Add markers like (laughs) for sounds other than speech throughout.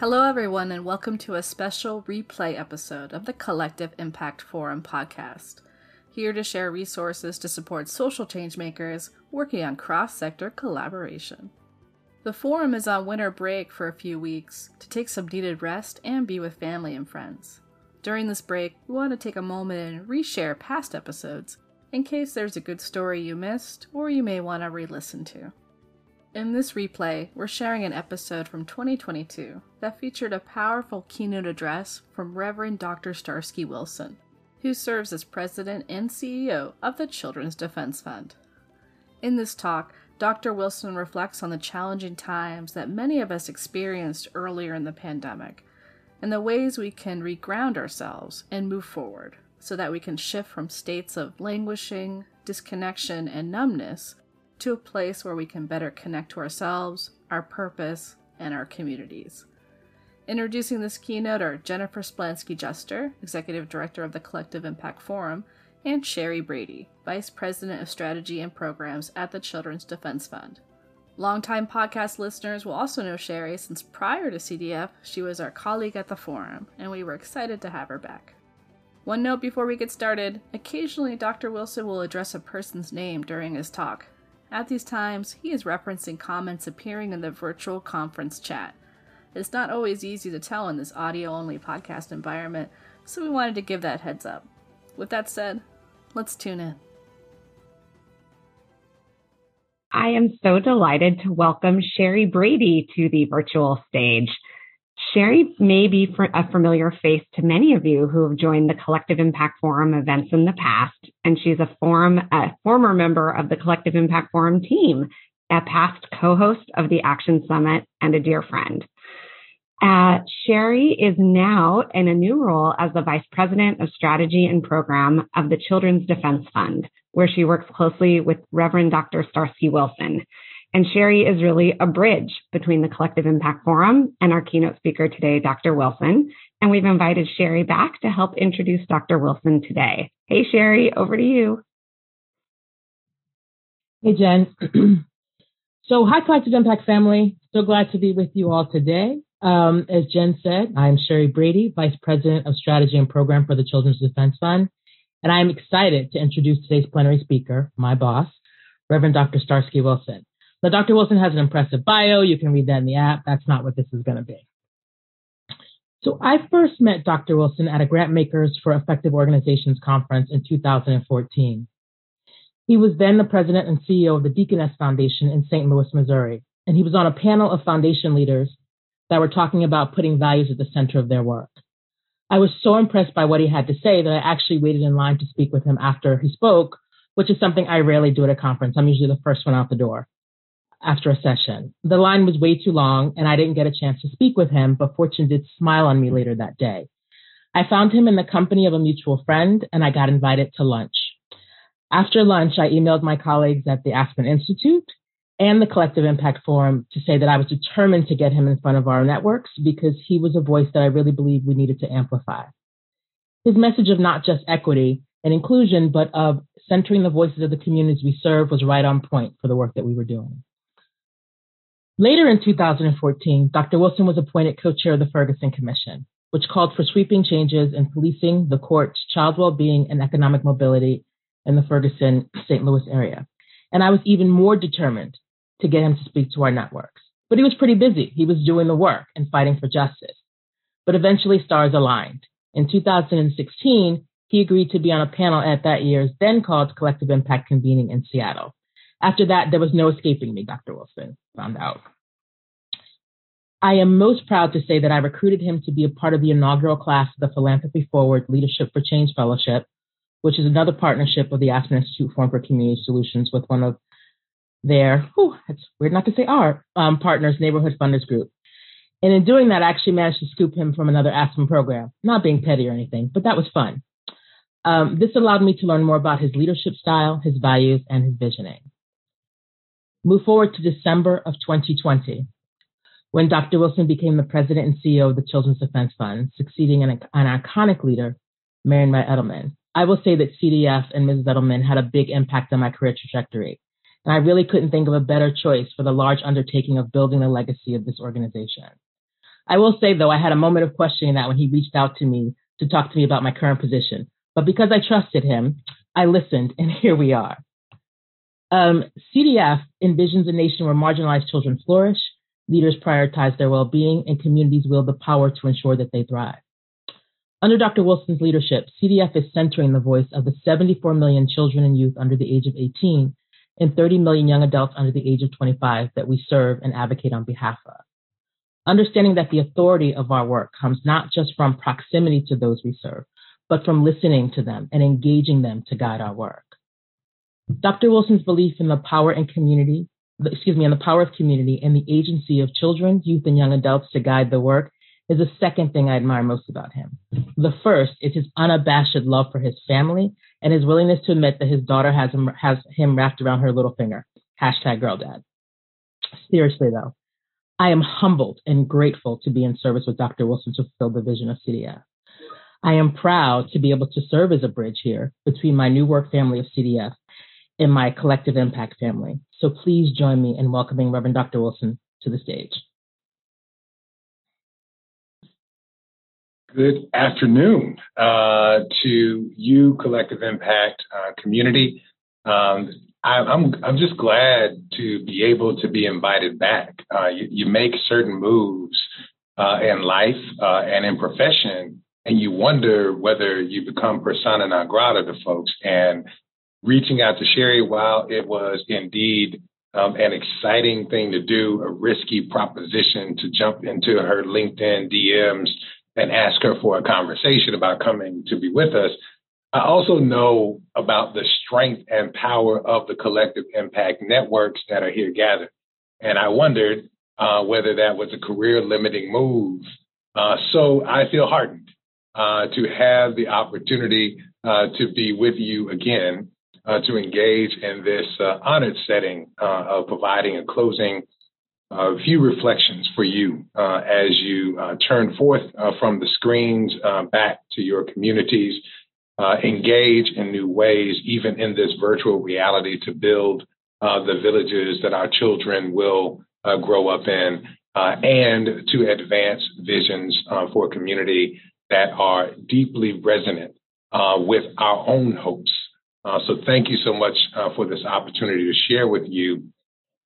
Hello, everyone, and welcome to a special replay episode of the Collective Impact Forum podcast. Here to share resources to support social changemakers working on cross sector collaboration. The forum is on winter break for a few weeks to take some needed rest and be with family and friends. During this break, we want to take a moment and reshare past episodes in case there's a good story you missed or you may want to re listen to. In this replay, we're sharing an episode from 2022 that featured a powerful keynote address from Reverend Dr. Starsky Wilson, who serves as president and CEO of the Children's Defense Fund. In this talk, Dr. Wilson reflects on the challenging times that many of us experienced earlier in the pandemic and the ways we can reground ourselves and move forward so that we can shift from states of languishing, disconnection, and numbness to a place where we can better connect to ourselves, our purpose, and our communities. Introducing this keynote are Jennifer Splansky Juster, Executive Director of the Collective Impact Forum, and Sheri Brady, Vice President of Strategy and Programs at the Children's Defense Fund. Longtime podcast listeners will also know Sheri since prior to CDF, she was our colleague at the forum, and we were excited to have her back. One note before we get started occasionally, Dr. Wilson will address a person's name during his talk. At these times, he is referencing comments appearing in the virtual conference chat. It's not always easy to tell in this audio only podcast environment, so we wanted to give that heads up. With that said, let's tune in. I am so delighted to welcome Sheri Brady to the virtual stage. Sheri may be a familiar face to many of you who have joined the Collective Impact Forum events in the past, and she's a forum a former member of the Collective Impact Forum team, a past co-host of the Action Summit, and a dear friend. Uh, Sheri is now in a new role as the Vice President of Strategy and Program of the Children's Defense Fund, where she works closely with Reverend Dr. Starsky Wilson. And Sheri is really a bridge between the Collective Impact Forum and our keynote speaker today, Dr. Wilson. And we've invited Sheri back to help introduce Dr. Wilson today. Hey, Sheri, over to you. Hey, Jen. (clears throat) so, hi, Collective Impact family. So glad to be with you all today. Um, as Jen said, I'm Sheri Brady, Vice President of Strategy and Program for the Children's Defense Fund, and I'm excited to introduce today's plenary speaker, my boss, Reverend Dr. Starsky Wilson. Now, Dr. Wilson has an impressive bio. You can read that in the app. That's not what this is going to be. So I first met Dr. Wilson at a Grantmakers for Effective Organizations conference in 2014. He was then the president and CEO of the Deaconess Foundation in St. Louis, Missouri, and he was on a panel of foundation leaders that were talking about putting values at the center of their work. I was so impressed by what he had to say that I actually waited in line to speak with him after he spoke, which is something I rarely do at a conference. I'm usually the first one out the door after a session. The line was way too long and I didn't get a chance to speak with him, but fortune did smile on me later that day. I found him in the company of a mutual friend and I got invited to lunch. After lunch, I emailed my colleagues at the Aspen Institute and the Collective Impact Forum to say that I was determined to get him in front of our networks because he was a voice that I really believe we needed to amplify. His message of not just equity and inclusion, but of centering the voices of the communities we serve was right on point for the work that we were doing. Later in 2014, Dr. Wilson was appointed co-chair of the Ferguson Commission, which called for sweeping changes in policing, the courts, child well-being, and economic mobility in the Ferguson, St. Louis area. And I was even more determined to get him to speak to our networks. But he was pretty busy. He was doing the work and fighting for justice. But eventually stars aligned. In 2016, he agreed to be on a panel at that year's then called Collective Impact convening in Seattle. After that, there was no escaping me, Dr. Wilson found out. I am most proud to say that I recruited him to be a part of the inaugural class of the Philanthropy Forward Leadership for Change Fellowship, which is another partnership of the Aspen Institute Forum for Community Solutions with one of their, whew, it's weird not to say our, um, partners, Neighborhood Funders Group. And in doing that, I actually managed to scoop him from another Aspen program, not being petty or anything, but that was fun. Um, this allowed me to learn more about his leadership style, his values, and his visioning. Move forward to December of 2020, when Dr. Wilson became the president and CEO of the Children's Defense Fund, succeeding an, an iconic leader, Marian Wright Edelman. I will say that CDF and Ms. Edelman had a big impact on my career trajectory and I really couldn't think of a better choice for the large undertaking of building the legacy of this organization. I will say though, I had a moment of questioning that when he reached out to me to talk to me about my current position. But because I trusted him, I listened, and (laughs) here we are. Um, CDF envisions a nation where marginalized children flourish, leaders prioritize their well being, and communities wield the power to ensure that they thrive. Under Dr. Wilson's leadership, CDF is centering the voice of the 74 million children and youth under the age of 18 and 30 million young adults under the age of 25 that we serve and advocate on behalf of. Understanding that the authority of our work comes not just from proximity to those we serve, but from listening to them and engaging them to guide our work. Dr. Wilson's belief in the power and community, excuse me, in the power of community and the agency of children, youth, and young adults to guide the work is the second thing I admire most about him. The first is his unabashed love for his family and his willingness to admit that his daughter has him, has him wrapped around her little finger. Hashtag girl dad. Seriously though, I am humbled and grateful to be in service with Dr. Wilson to fulfill the vision of CDF. I am proud to be able to serve as a bridge here between my new work family of CDF and my collective impact family. So please join me in welcoming Reverend Dr. Wilson to the stage. Good afternoon uh, to you, Collective Impact uh, community. Um, I, am I'm, I'm just glad to be able to be invited back. Uh, you, you, make certain moves uh, in life uh, and in profession, and you wonder whether you become persona non grata to folks. And reaching out to Sheri, while it was indeed um, an exciting thing to do, a risky proposition to jump into her LinkedIn DMs and ask her for a conversation about coming to be with us. I also know about the strength and power of the collective impact networks that are here gathered. And I wondered uh, whether that was a career limiting move. Uh, so I feel heartened uh, to have the opportunity uh, to be with you again uh, to engage in this uh, honored setting of providing a closing few reflections for you uh, as you uh, turn forth uh, from the screens back to your communities, engage in new ways, even in this virtual reality, to build the villages that our children will grow up in, and to advance visions for a community that are deeply resonant with our own hopes. So, thank you so much for this opportunity to share with you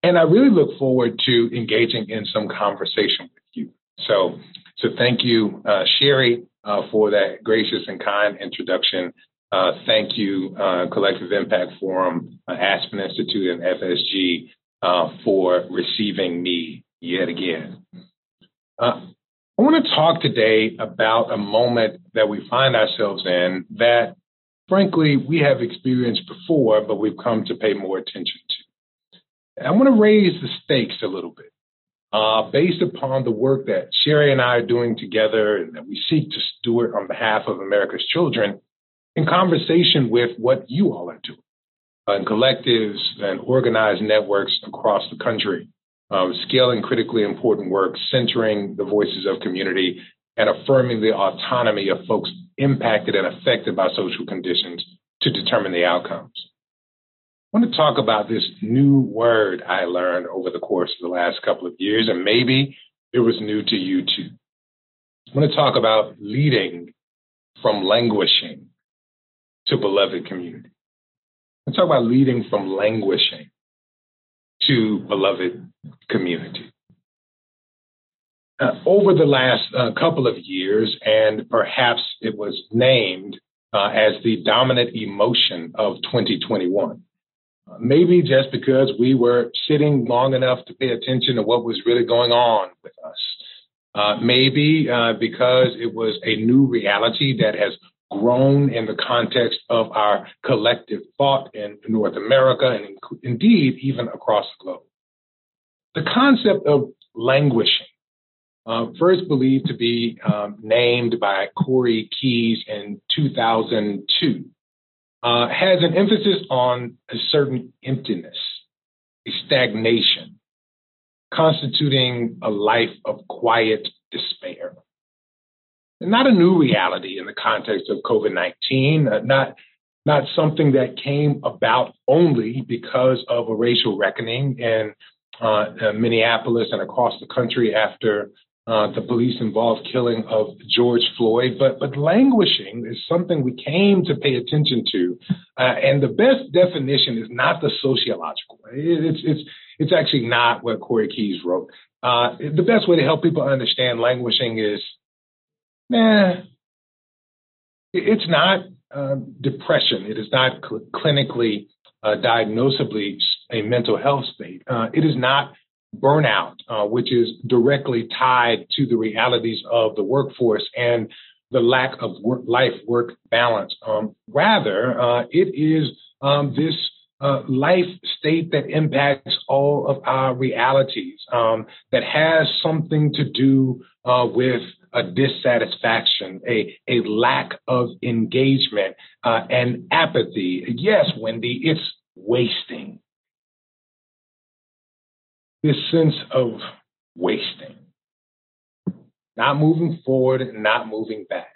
and I really look forward to engaging in some conversation with you. So, so thank you, uh, Sheri, uh, for that gracious and kind introduction. Uh, thank you, uh, Collective Impact Forum, uh, Aspen Institute, and FSG uh, for receiving me yet again. I want to talk today about a moment that we find ourselves in that, frankly, we have experienced before, but we've come to pay more attention to. I want to raise the stakes a little bit uh, based upon the work that Sheri and I are doing together and that we seek to steward on behalf of America's children in conversation with what you all are doing uh, in collectives and organized networks across the country, um, scaling critically important work, centering the voices of community, and affirming the autonomy of folks impacted and affected by social conditions to determine the outcomes. I want to talk about this new word I learned over the course of the last couple of years, and maybe it was new to you too. I want to talk about leading from languishing to beloved community. I talk about leading from languishing to beloved community. Uh, over the last uh, couple of years, and perhaps it was named uh, as the dominant emotion of 2021 maybe just because we were sitting long enough to pay attention to what was really going on with us. Uh, maybe uh, because it was a new reality that has grown in the context of our collective thought in North America and indeed even across the globe. The concept of languishing, uh, first believed to be um, named by Corey Keyes in 2002, uh, has an emphasis on a certain emptiness, a stagnation, constituting a life of quiet despair. And not a new reality in the context of COVID 19, uh, not, not something that came about only because of a racial reckoning in uh, uh, Minneapolis and across the country after uh, the police involved killing of George Floyd, but but languishing is something we came to pay attention to, uh, and the best definition is not the sociological. It's it's it's actually not what Corey Keyes wrote. Uh, the best way to help people understand languishing is, nah, it's not um, depression. It is not cl- clinically uh, diagnosably a mental health state. Uh, it is not burnout, uh, which is directly tied to the realities of the workforce and the lack of work, life work balance. Um, rather, uh, it is um, this uh, life state that impacts all of our realities, um, that has something to do uh, with a dissatisfaction, a, a lack of engagement, uh, and apathy. Yes, Wendy, it's wasting this sense of wasting, not moving forward, not moving back.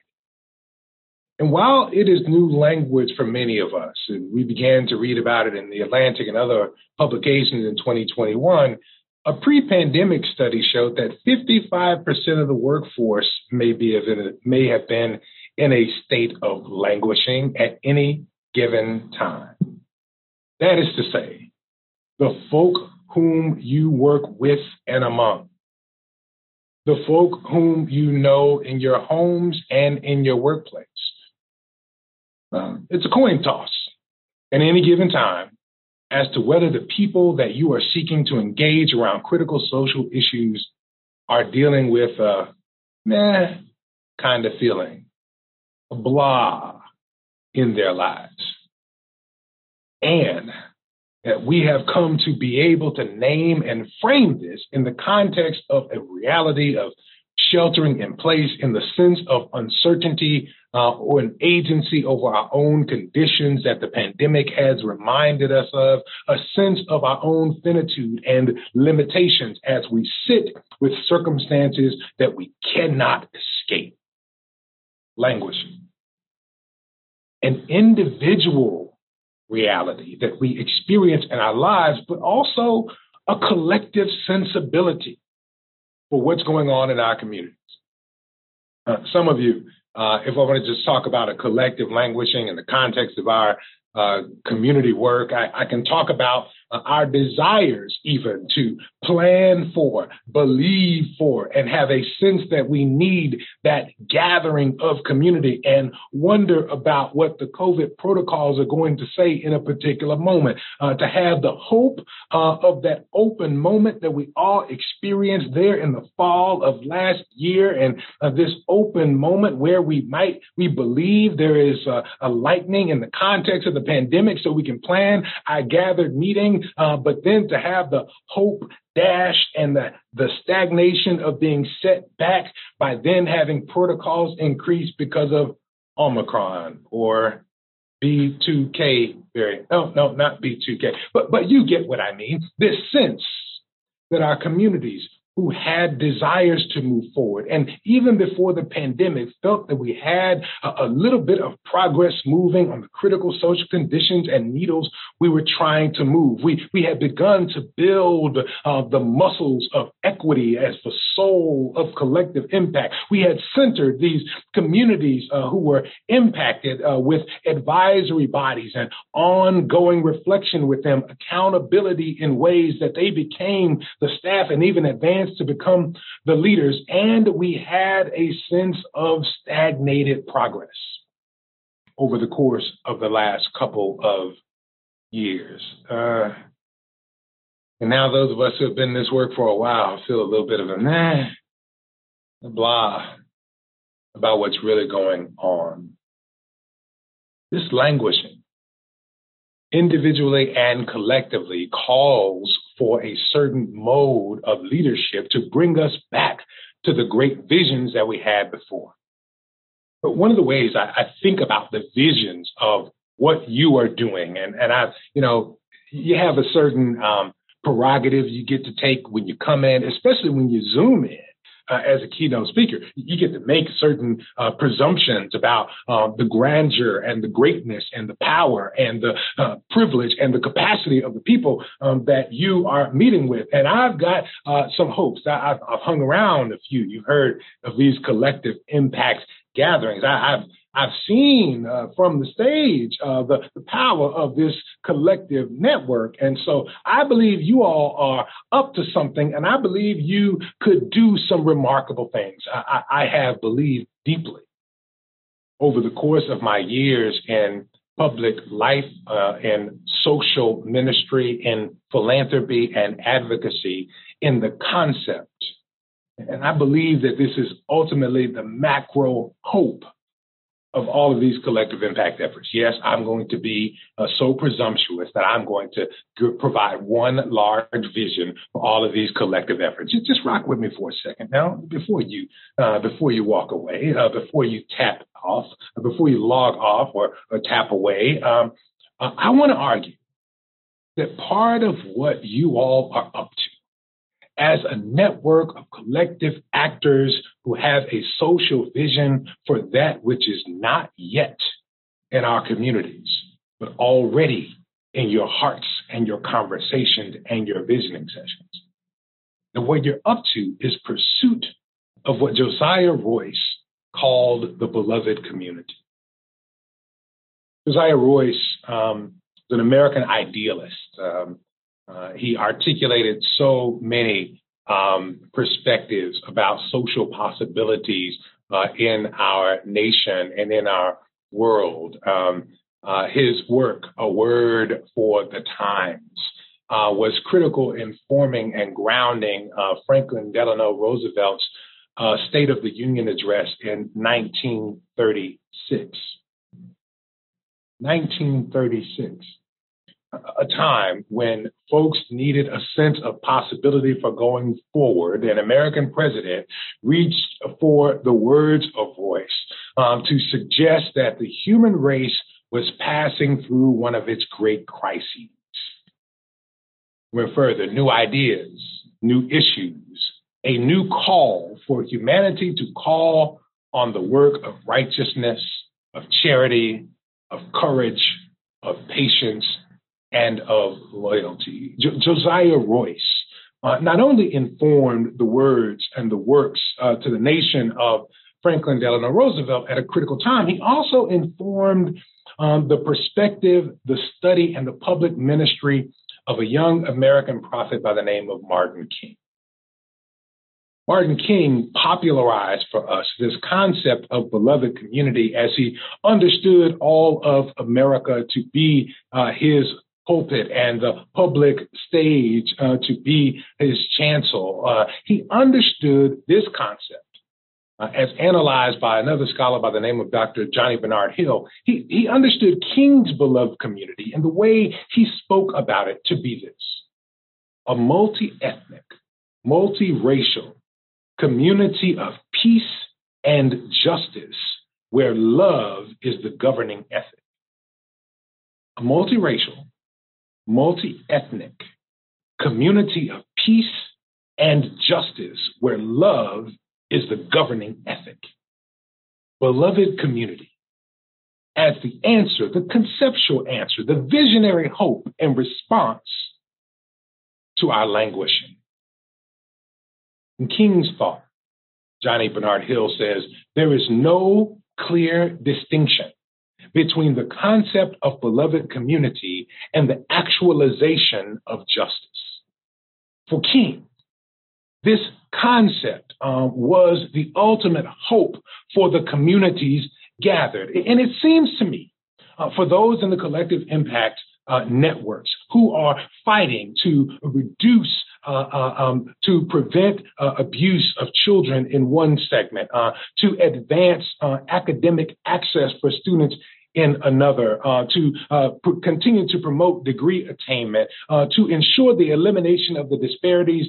And while it is new language for many of us, and we began to read about it in the Atlantic and other publications in 2021, a pre-pandemic study showed that 55% of the workforce may be may have been in a state of languishing at any given time. That is to say, the folk whom you work with and among, the folk whom you know in your homes and in your workplace. Um, it's a coin toss at any given time as to whether the people that you are seeking to engage around critical social issues are dealing with a meh kind of feeling, a blah in their lives. And that we have come to be able to name and frame this in the context of a reality of sheltering in place in the sense of uncertainty uh, or an agency over our own conditions that the pandemic has reminded us of, a sense of our own finitude and limitations as we sit with circumstances that we cannot escape. Language. An individual reality that we experience in our lives, but also a collective sensibility for what's going on in our communities. Uh, some of you, uh, if I want to just talk about a collective languishing in the context of our uh, community work, I, I, can talk about uh, our desires even to plan for, believe for, and have a sense that we need that gathering of community and wonder about what the COVID protocols are going to say in a particular moment. Uh, to have the hope uh, of that open moment that we all experienced there in the fall of last year, and uh, this open moment where we might we believe there is a, lightning in the context of the pandemic, so we can plan our gathered uh, but then to have the hope dashed and the, the stagnation of being set back by then having protocols increased because of Omicron or B2K variant. No, no, not B2K. But but you get what I mean. This sense that our communities who had desires to move forward. And even before the pandemic, felt that we had a, a, little bit of progress moving on the critical social conditions and needles we were trying to move. We, we had begun to build uh, the muscles of equity as the soul of collective impact. We had centered these communities uh, who were impacted uh, with advisory bodies and ongoing reflection with them, accountability in ways that they became the staff and even advanced chance to become the leaders, and we had a sense of stagnated progress over the course of the last couple of years. Uh, and now those of us who have been in this work for a while feel a little bit of a blah about what's really going on. This languishing, individually and collectively, calls for a certain mode of leadership to bring us back to the great visions that we had before. But one of the ways I, I think about the visions of what you are doing, and, and I, you know, you have a certain um, prerogative you get to take when you come in, especially when you zoom in. Uh, as a keynote speaker. You get to make certain uh, presumptions about um, the grandeur and the greatness and the power and the uh, privilege and the capacity of the people um, that you are meeting with. And I've got uh, some hopes. I, have hung around a few. You've heard of these collective impact gatherings. I, have I've seen uh, from the stage uh, the, the power of this collective network. And so I believe you all are up to something, and I believe you could do some remarkable things. I, I have believed deeply over the course of my years in public life, uh, in social ministry, in philanthropy and advocacy, in the concept. And I believe that this is ultimately the macro hope of all of these collective impact efforts. Yes, I'm going to be uh, so presumptuous that I'm going to g- provide one large vision for all of these collective efforts. Just, just rock with me for a second now, before you uh, before you walk away, uh, before you tap off, before you log off or, or tap away. Um, I want to argue that part of what you all are up to as a network of collective actors who have a social vision for that which is not yet in our communities, but already in your hearts and your conversations and your visioning sessions. And what you're up to is pursuit of what Josiah Royce called the beloved community. Josiah Royce um, was an American idealist. Um, uh, he articulated so many um, perspectives about social possibilities uh, in our nation and in our world. Um, uh, his work, A Word for the Times, uh, was critical in forming and grounding uh, Franklin Delano Roosevelt's State of the Union address in 1936. 1936 a time when folks needed a sense of possibility for going forward, an American president reached for the words of Royce um, to suggest that the human race was passing through one of its great crises. Went further, new ideas, new issues, a new call for humanity to call on the work of righteousness, of charity, of courage, of patience, and of loyalty. Jo- Josiah Royce uh, not only informed the words and the works uh, to the nation of Franklin Delano Roosevelt at a critical time, he also informed um, the perspective, the study, and the public ministry of a young American prophet by the name of Martin King. Martin King popularized for us this concept of beloved community as he understood all of America to be uh, his pulpit and the public stage uh, to be his chancel. Uh, he understood this concept. Uh, as analyzed by another scholar by the name of Dr. Johnny Bernard Hill, he, he understood King's beloved community and the way he spoke about it to be this a multi ethnic, multiracial community of peace and justice where love is the governing ethic. A multiracial, multi ethnic community of peace and justice where love is the governing ethic. Beloved community, as the answer, the conceptual answer, the visionary hope and response to our languishing. In King's thought, Johnny Bernard Hill says, there is no clear distinction between the concept of beloved community and the actualization of justice. For King, this concept uh, was the ultimate hope for the communities gathered. And it seems to me, uh, for those in the collective impact uh, networks who are fighting to reduce uh, uh, um, to prevent uh, abuse of children in one segment, uh, to advance uh, academic access for students in another, uh, to uh, p- continue to promote degree attainment, uh, to ensure the elimination of the disparities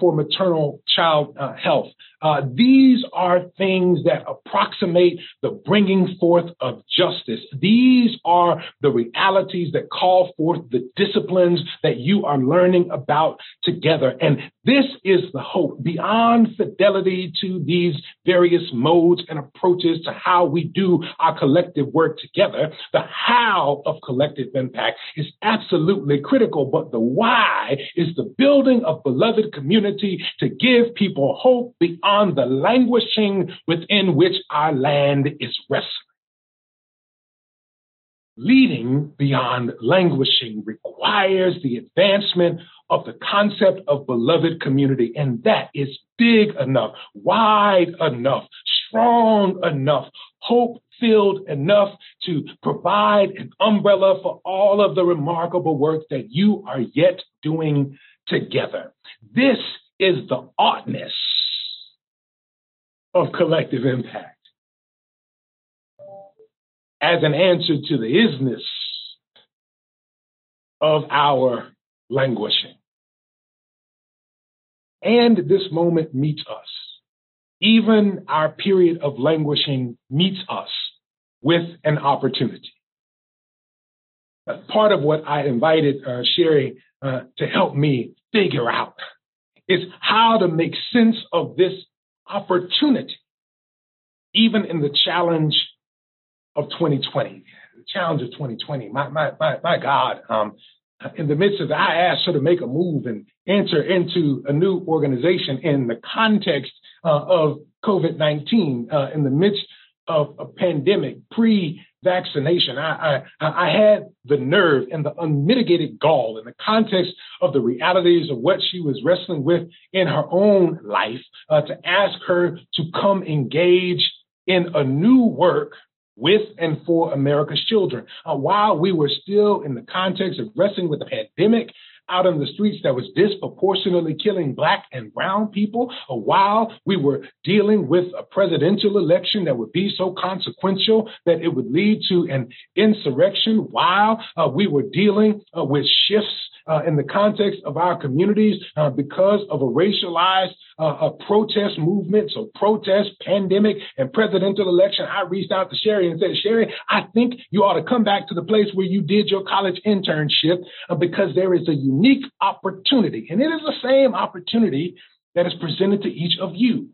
for maternal child health. Uh, these are things that approximate the bringing forth of justice. These are the realities that call forth the disciplines that you are learning about together. And this is the hope beyond fidelity to these various modes and approaches to how we do our collective work together. The how of collective impact is absolutely critical, but the why is the building of beloved community to give people hope beyond the languishing within which our land is wrestling. Leading beyond languishing requires the advancement of the concept of beloved community, and that is big enough, wide enough, strong enough, hope filled enough to provide an umbrella for all of the remarkable work that you are yet doing together. This is the oughtness of collective impact as an answer to the isness of our languishing. And this moment meets us. Even our period of languishing meets us with an opportunity. Part of what I invited uh, Sheri uh, to help me figure out is how to make sense of this opportunity, even in the challenge of 2020. The challenge of 2020. My my my, my God. Um, in the midst of I asked her to make a move and enter into a new organization in the context uh, of COVID 19, uh, in the midst of a pandemic, pre vaccination. I, I, I had the nerve and the unmitigated gall in the context of the realities of what she was wrestling with in her own life uh, to ask her to come engage in a new work with and for America's children. Uh, while we were still in the context of wrestling with the pandemic out on the streets that was disproportionately killing black and brown people, while we were dealing with a presidential election that would be so consequential that it would lead to an insurrection, while uh, we were dealing uh, with shifts uh, in the context of our communities uh, because of a racialized uh, a protest movement, so protest, pandemic, and presidential election. I reached out to Sheri and said, Sheri, I think you ought to come back to the place where you did your college internship uh, because there is a unique opportunity, and it is the same opportunity that is presented to each of you.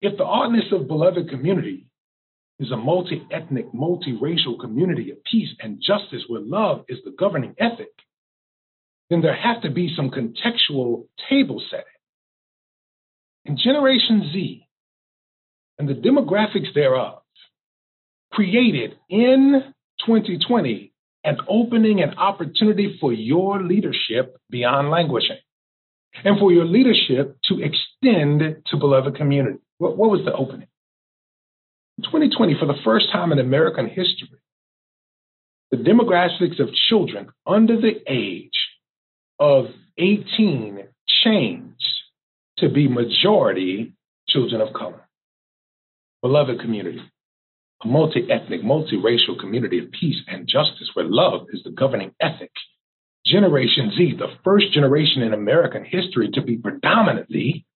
If the oughtness of beloved community is a multi ethnic, multiracial community of peace and justice where love is the governing ethic, then there has to be some contextual table setting. And Generation Z and the demographics thereof created in 2020 an opening and opportunity for your leadership beyond languishing and for your leadership to extend to beloved community. What, what was the opening? In 2020, for the first time in American history, the demographics of children under the age of 18 changed to be majority children of color. Beloved community, a multi ethnic, multiracial community of peace and justice where love is the governing ethic. Generation Z, the first generation in American history to be predominantly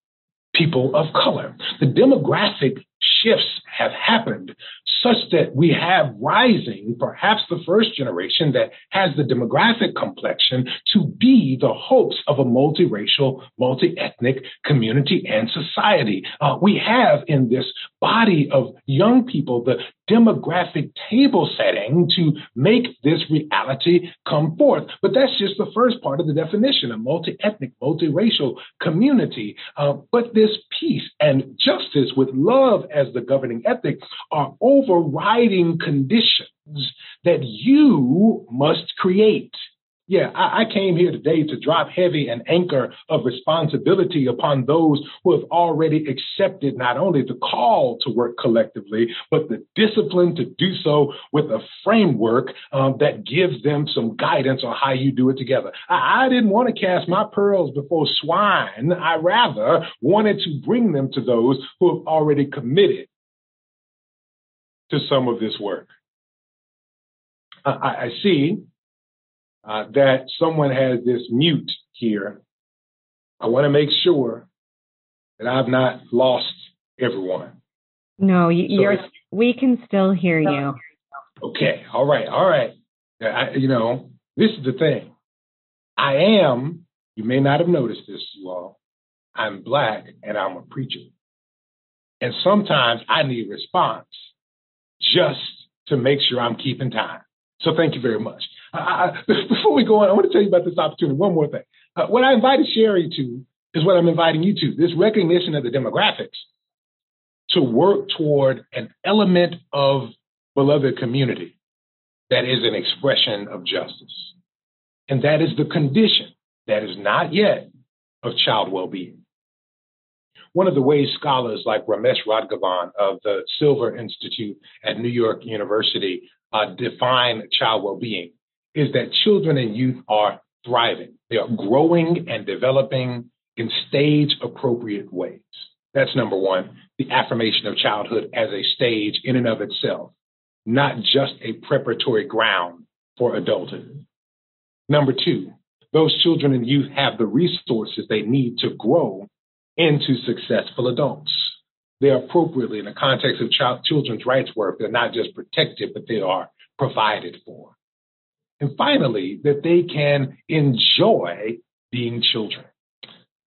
people of color. The demographic shifts have happened such that we have rising, perhaps the first generation that has the demographic complexion to be the hopes of a multiracial, multi-ethnic community and society. Uh, we have in this body of young people the demographic table setting to make this reality come forth. But that's just the first part of the definition, a multi-ethnic, multiracial community. Uh, but this peace and justice with love as the governing ethic are overriding conditions that you must create. Yeah, I, I, came here today to drop heavy an anchor of responsibility upon those who have already accepted not only the call to work collectively, but the discipline to do so with a framework um, that gives them some guidance on how you do it together. I, I didn't want to cast my pearls before swine. I rather wanted to bring them to those who have already committed to some of this work. I, I see uh, that someone has this mute here. I want to make sure that I've not lost everyone. No, you, are we can still hear you. Okay. All right. All right. I, you know, this is the thing. I am, you may not have noticed this, you all. I'm black and I'm a preacher. And sometimes I need response just to make sure I'm keeping time. So thank you very much. I, before we go on, I want to tell you about this opportunity. One more thing. Uh, what I invited Sheri to is what I'm inviting you to this recognition of the demographics to work toward an element of beloved community that is an expression of justice. And that is the condition that is not yet of child well being. One of the ways scholars like Ramesh Raghavan of the Silver Institute at New York University uh, define child well being is that children and youth are thriving. They are growing and developing in stage appropriate ways. That's number one, the affirmation of childhood as a stage in and of itself, not just a preparatory ground for adulthood. Number two, those children and youth have the resources they need to grow into successful adults. They are appropriately, in the context of child, children's rights work, they're not just protected, but they are provided for. And finally, that they can enjoy being children.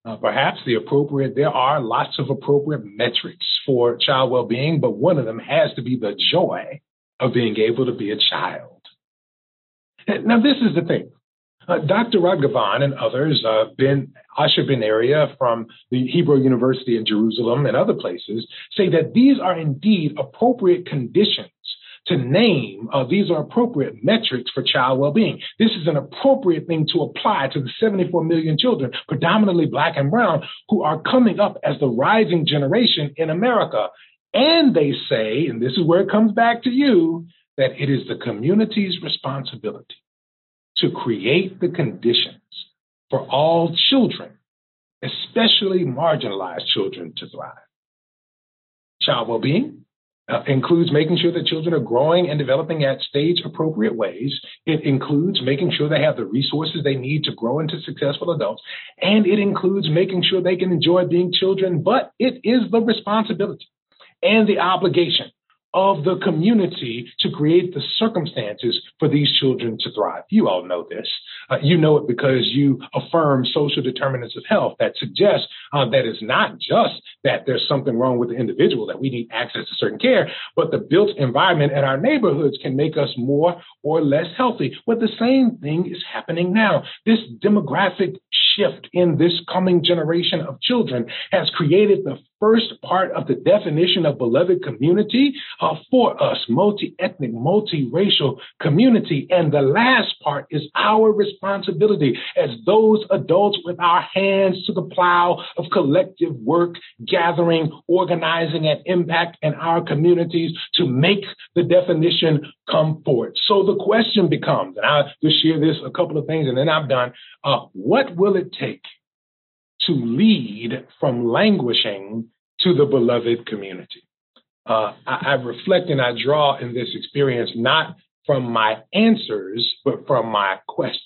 Uh, perhaps the appropriate, there are lots of appropriate metrics for child well being, but one of them has to be the joy of being able to be a child. Now, this is the thing. Uh, Dr. Raghavan and others, uh, Ben Asher Ben-Arieh from the Hebrew University in Jerusalem and other places, say that these are indeed appropriate conditions to name uh, these are appropriate metrics for child well-being. This is an appropriate thing to apply to the 74 million children, predominantly black and brown, who are coming up as the rising generation in America. And they say, and this is where it comes back to you, that it is the community's responsibility to create the conditions for all children, especially marginalized children, to thrive. Child well-being uh, includes making sure that children are growing and developing at stage appropriate ways. It includes making sure they have the resources they need to grow into successful adults. And it includes making sure they can enjoy being children, but it is the responsibility and the obligation of the community to create the circumstances for these children to thrive. You all know this. Uh, you know it because you affirm social determinants of health that suggest uh, that it's not just that there's something wrong with the individual, that we need access to certain care, but the built environment in our neighborhoods can make us more or less healthy. Well, the same thing is happening now. This demographic shift in this coming generation of children has created the first part of the definition of beloved community uh, for us, multi ethnic, multiracial community. And the last part is our responsibility as those adults with our hands to the plow of collective work, gathering, organizing, and impact in our communities to make the definition come forward. So the question becomes, and I'll just share this a couple of things and then I'm done. Uh, what will it take to lead from languishing to the beloved community? Uh, I, I reflect and I draw in this experience not from my answers, but from my questions.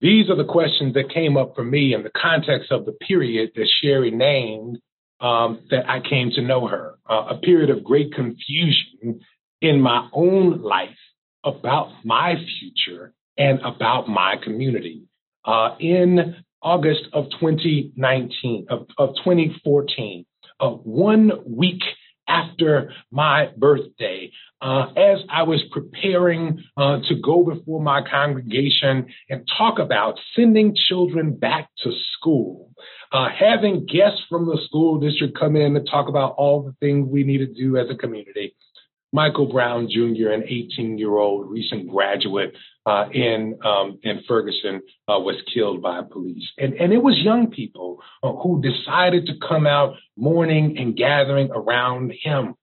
These are the questions that came up for me in the context of the period that Sheri named um, that I came to know her, uh, a period of great confusion in my own life about my future and about my community. Uh, in August of 2019, of, of 2014, uh, one week after my birthday, uh, as I was preparing uh, to go before my congregation and talk about sending children back to school, uh, having guests from the school district come in to talk about all the things we need to do as a community. Michael Brown Jr., an 18 year old recent graduate uh, in um, in Ferguson, uh, was killed by police. And, and it was young people uh, who decided to come out mourning and gathering around him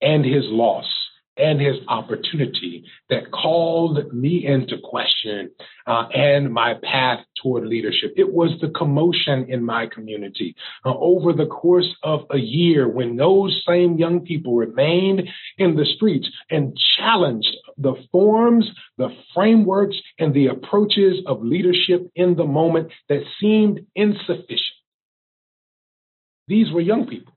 and his loss and his opportunity that called me into question uh, and my path toward leadership. It was the commotion in my community uh, over the course of a year when those same young people remained in the streets and challenged the forms, the frameworks, and the approaches of leadership in the moment that seemed insufficient. these were young people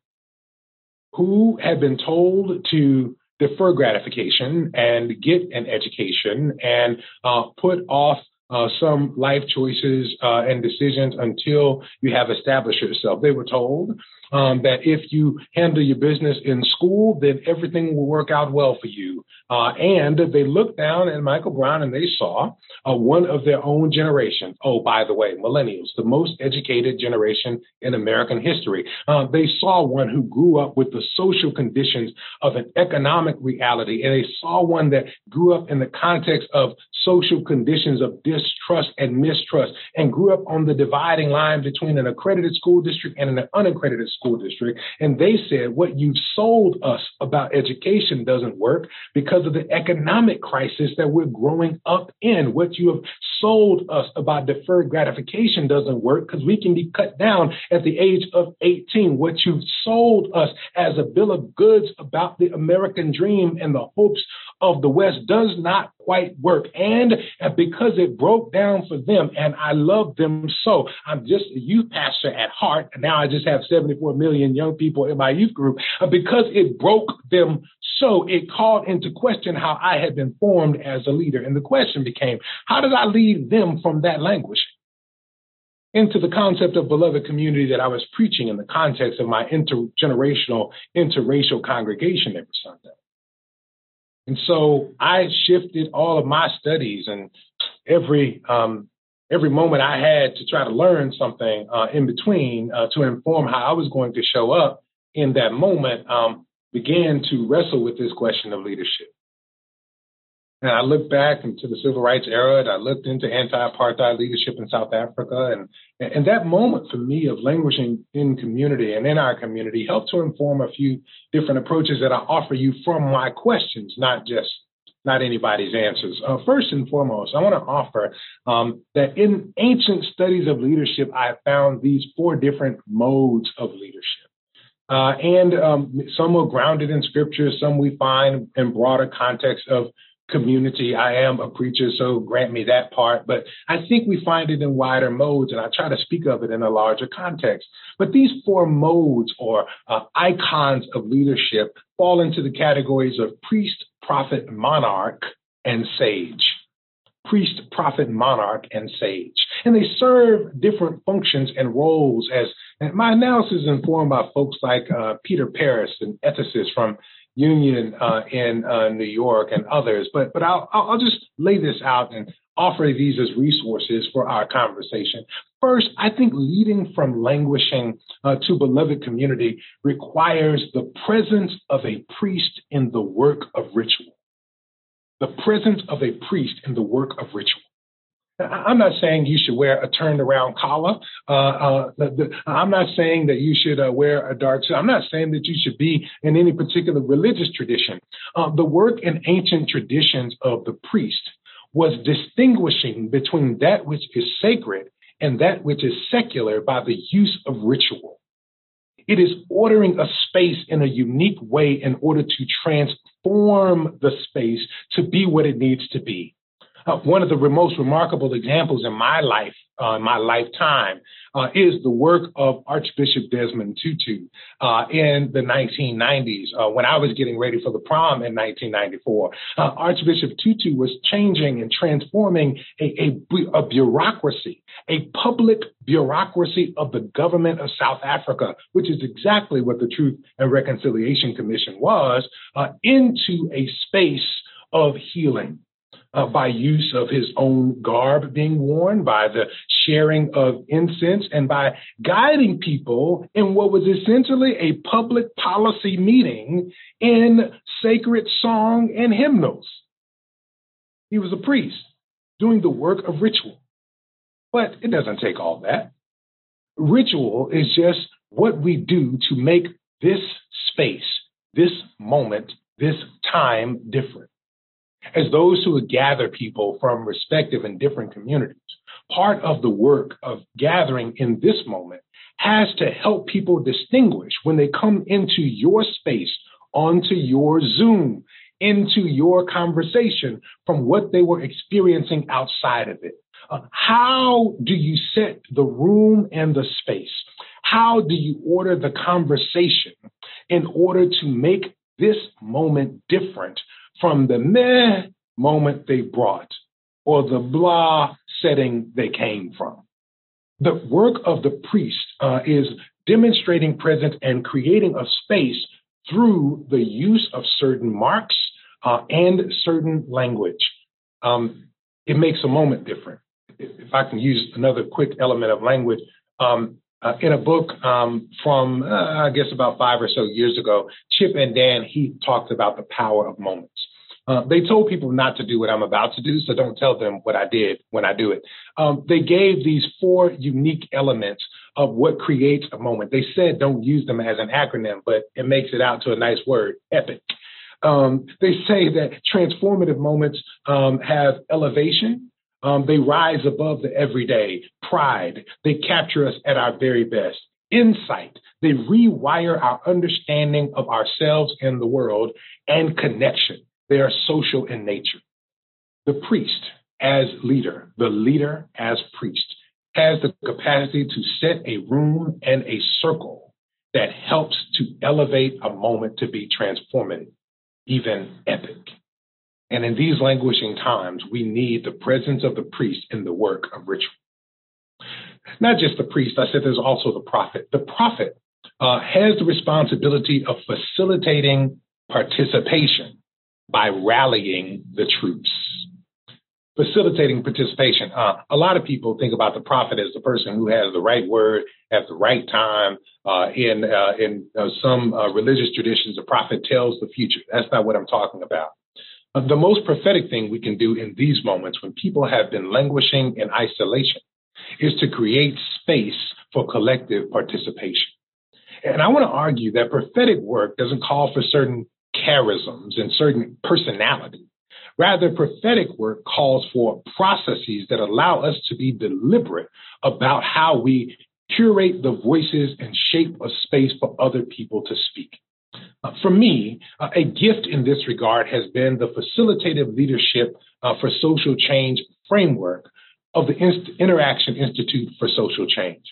who had been told to defer gratification and get an education and uh, put off uh, some life choices uh, and decisions until you have established yourself. They were told um, that if you handle your business in school, then everything will work out well for you. Uh, and they looked down at Michael Brown and they saw uh, one of their own generation. Oh, by the way, millennials, the most educated generation in American history. Uh, they saw one who grew up with the social conditions of an economic reality, and they saw one that grew up in the context of social conditions of distrust and mistrust and grew up on the dividing line between an accredited school district and an unaccredited school district. And they said, what you've sold us about education doesn't work because of the economic crisis that we're growing up in. What you have sold us about deferred gratification doesn't work because we can be cut down at the age of 18. What you've sold us as a bill of goods about the American dream and the hopes of the West does not quite work. And because it broke down for them, and I love them so, I'm just a youth pastor at heart. Now I just have 74 million young people in my youth group. Because it broke them so, it called into question how I had been formed as a leader. And the question became, how did I lead them from that language? into the concept of beloved community that I was preaching in the context of my intergenerational, interracial congregation every Sunday. And so I shifted all of my studies and every um, every moment I had to try to learn something uh, in between uh, to inform how I was going to show up in that moment, um, began to wrestle with this question of leadership. And I looked back into the civil rights era and I looked into anti-apartheid leadership in South Africa. And, and that moment for me of languishing in community and in our community helped to inform a few different approaches that I offer you from my questions, not just not anybody's answers. Uh, first and foremost, I want to offer um, that in ancient studies of leadership, I found these four different modes of leadership. Uh, and um, some are grounded in scripture, some we find in broader context of community. I am a preacher, so grant me that part. But I think we find it in wider modes, and I try to speak of it in a larger context. But these four modes or uh, icons of leadership fall into the categories of priest, prophet, monarch, and sage. Priest, prophet, monarch, and sage. And they serve different functions and roles as and my analysis is informed by folks like uh, Peter Paris, an ethicist from Union uh, in uh, New York and others. But but I'll I'll just lay this out and offer these as resources for our conversation. First, I think leading from languishing uh, to beloved community requires the presence of a priest in the work of ritual. The presence of a priest in the work of ritual. I'm not saying you should wear a turned around collar. Uh, uh, the, the, I'm not saying that you should uh, wear a dark suit. I'm not saying that you should be in any particular religious tradition. Uh, the work in ancient traditions of the priest was distinguishing between that which is sacred and that which is secular by the use of ritual. It is ordering a space in a unique way in order to transform the space to be what it needs to be. Uh, one of the most remarkable examples in my life, uh, my lifetime, uh, is the work of Archbishop Desmond Tutu uh, in the 1990s. Uh, when I was getting ready for the prom in 1994, uh, Archbishop Tutu was changing and transforming a, a, a bureaucracy, a public bureaucracy of the government of South Africa, which is exactly what the Truth and Reconciliation Commission was, into a space of healing uh, by use of his own garb being worn, by the sharing of incense, and by guiding people in what was essentially a public policy meeting in sacred song and hymnals. He was a priest doing the work of ritual. But it doesn't take all that. Ritual is just what we do to make this space, this moment, this time different as those who would gather people from respective and different communities. Part of the work of gathering in this moment has to help people distinguish when they come into your space, onto your Zoom, into your conversation from what they were experiencing outside of it. Uh, how do you set the room and the space? How do you order the conversation in order to make this moment different from the meh moment they brought or the blah setting they came from? The work of the priest uh, is demonstrating presence and creating a space through the use of certain marks uh, and certain language. Um, it makes a moment different. If I can use another quick element of language, um, uh, in a book um, from, uh, I guess, about five or so years ago, Chip and Dan Heath talked about the power of moments. Uh, they told people not to do what I'm about to do, so don't tell them what I did when I do it. Um, they gave these four unique elements of what creates a moment. They said don't use them as an acronym, but it makes it out to a nice word, epic. Um, they say that transformative moments um, have elevation. Um, they rise above the everyday, pride. They capture us at our very best. Insight. They rewire our understanding of ourselves and the world and connection. They are social in nature. The priest as leader, the leader as priest, has the capacity to set a room and a circle that helps to elevate a moment to be transformative, even epic. And in these languishing times, we need the presence of the priest in the work of ritual. Not just the priest, I said there's also the prophet. The prophet uh, has the responsibility of facilitating participation by rallying the troops. Facilitating participation. Uh, a lot of people think about the prophet as the person who has the right word at the right time. Uh, in uh, in uh, some uh, religious traditions, the prophet tells the future. That's not what I'm talking about. Uh, the most prophetic thing we can do in these moments when people have been languishing in isolation is to create space for collective participation. And I want to argue that prophetic work doesn't call for certain charisms and certain personality. Rather, prophetic work calls for processes that allow us to be deliberate about how we curate the voices and shape a space for other people to speak. Uh, for me, uh, a gift in this regard has been the facilitative leadership uh, for social change framework of the Inst- Interaction Institute for Social Change.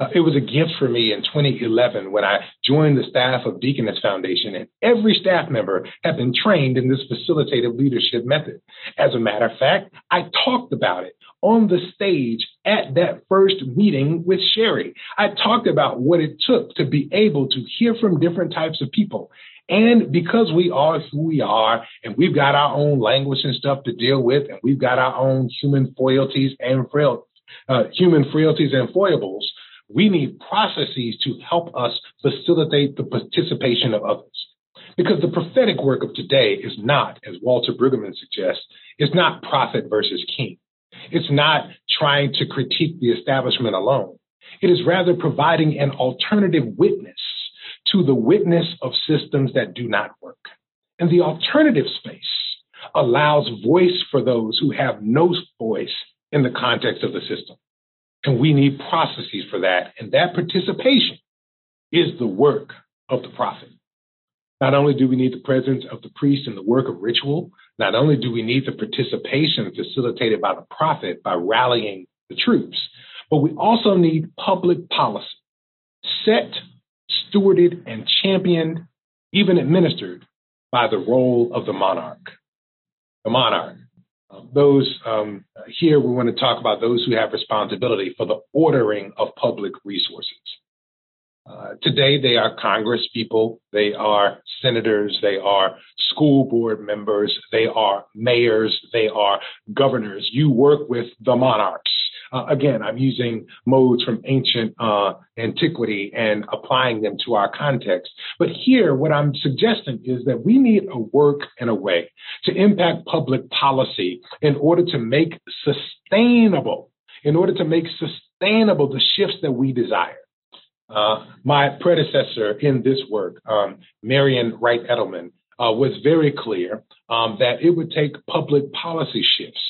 Uh, it was a gift for me in 2011 when I joined the staff of Deaconess Foundation, and every staff member had been trained in this facilitative leadership method. As a matter of fact, I talked about it on the stage at that first meeting with Sheri. I talked about what it took to be able to hear from different types of people. And because we are who we are, and we've got our own language and stuff to deal with, and we've got our own human frailties and frail, uh, human frailties and foibles, we need processes to help us facilitate the participation of others. Because the prophetic work of today is not, as Walter Brueggemann suggests, is not prophet versus king. It's not trying to critique the establishment alone. It is rather providing an alternative witness to the witness of systems that do not work. And the alternative space allows voice for those who have no voice in the context of the system. And we need processes for that. And that participation is the work of the prophet. Not only do we need the presence of the priest and the work of ritual, not only do we need the participation facilitated by the prophet by rallying the troops, but we also need public policy set, stewarded, and championed, even administered by the role of the monarch. The monarch those um, here, we want to talk about those who have responsibility for the ordering of public resources. Uh, today, they are Congress people, they are senators, they are school board members, they are mayors, they are governors. You work with the monarchs. Uh, again, I'm using modes from ancient uh, antiquity and applying them to our context. But here, what I'm suggesting is that we need a work and a way to impact public policy in order to make sustainable, in order to make sustainable the shifts that we desire. Uh, my predecessor in this work, um, Marian Wright Edelman, uh, was very clear um, that it would take public policy shifts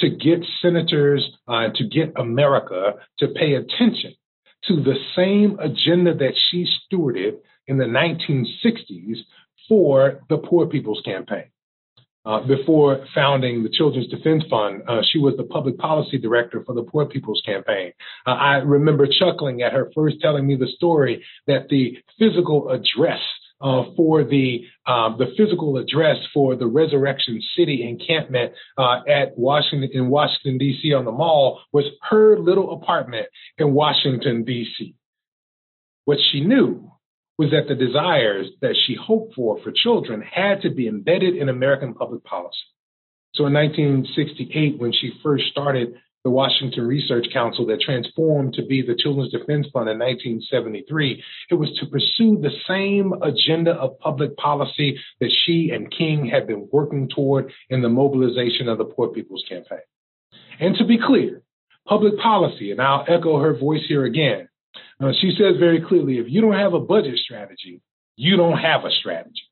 to get senators, uh, to get America to pay attention to the same agenda that she stewarded in the 1960s for the Poor People's Campaign. Uh, before founding the Children's Defense Fund, uh, she was the public policy director for the Poor People's Campaign. Uh, I remember chuckling at her first telling me the story that the physical address uh, for the um, the physical address for the Resurrection City encampment uh, at Washington in Washington D.C. on the mall was her little apartment in Washington D.C. What she knew was that the desires that she hoped for for children had to be embedded in American public policy. So in 1968, when she first started the Washington Research Council that transformed to be the Children's Defense Fund in 1973, it was to pursue the same agenda of public policy that she and King had been working toward in the mobilization of the Poor People's Campaign. And to be clear, public policy, and I'll echo her voice here again, uh, she says very clearly if you don't have a budget strategy, you don't have a strategy.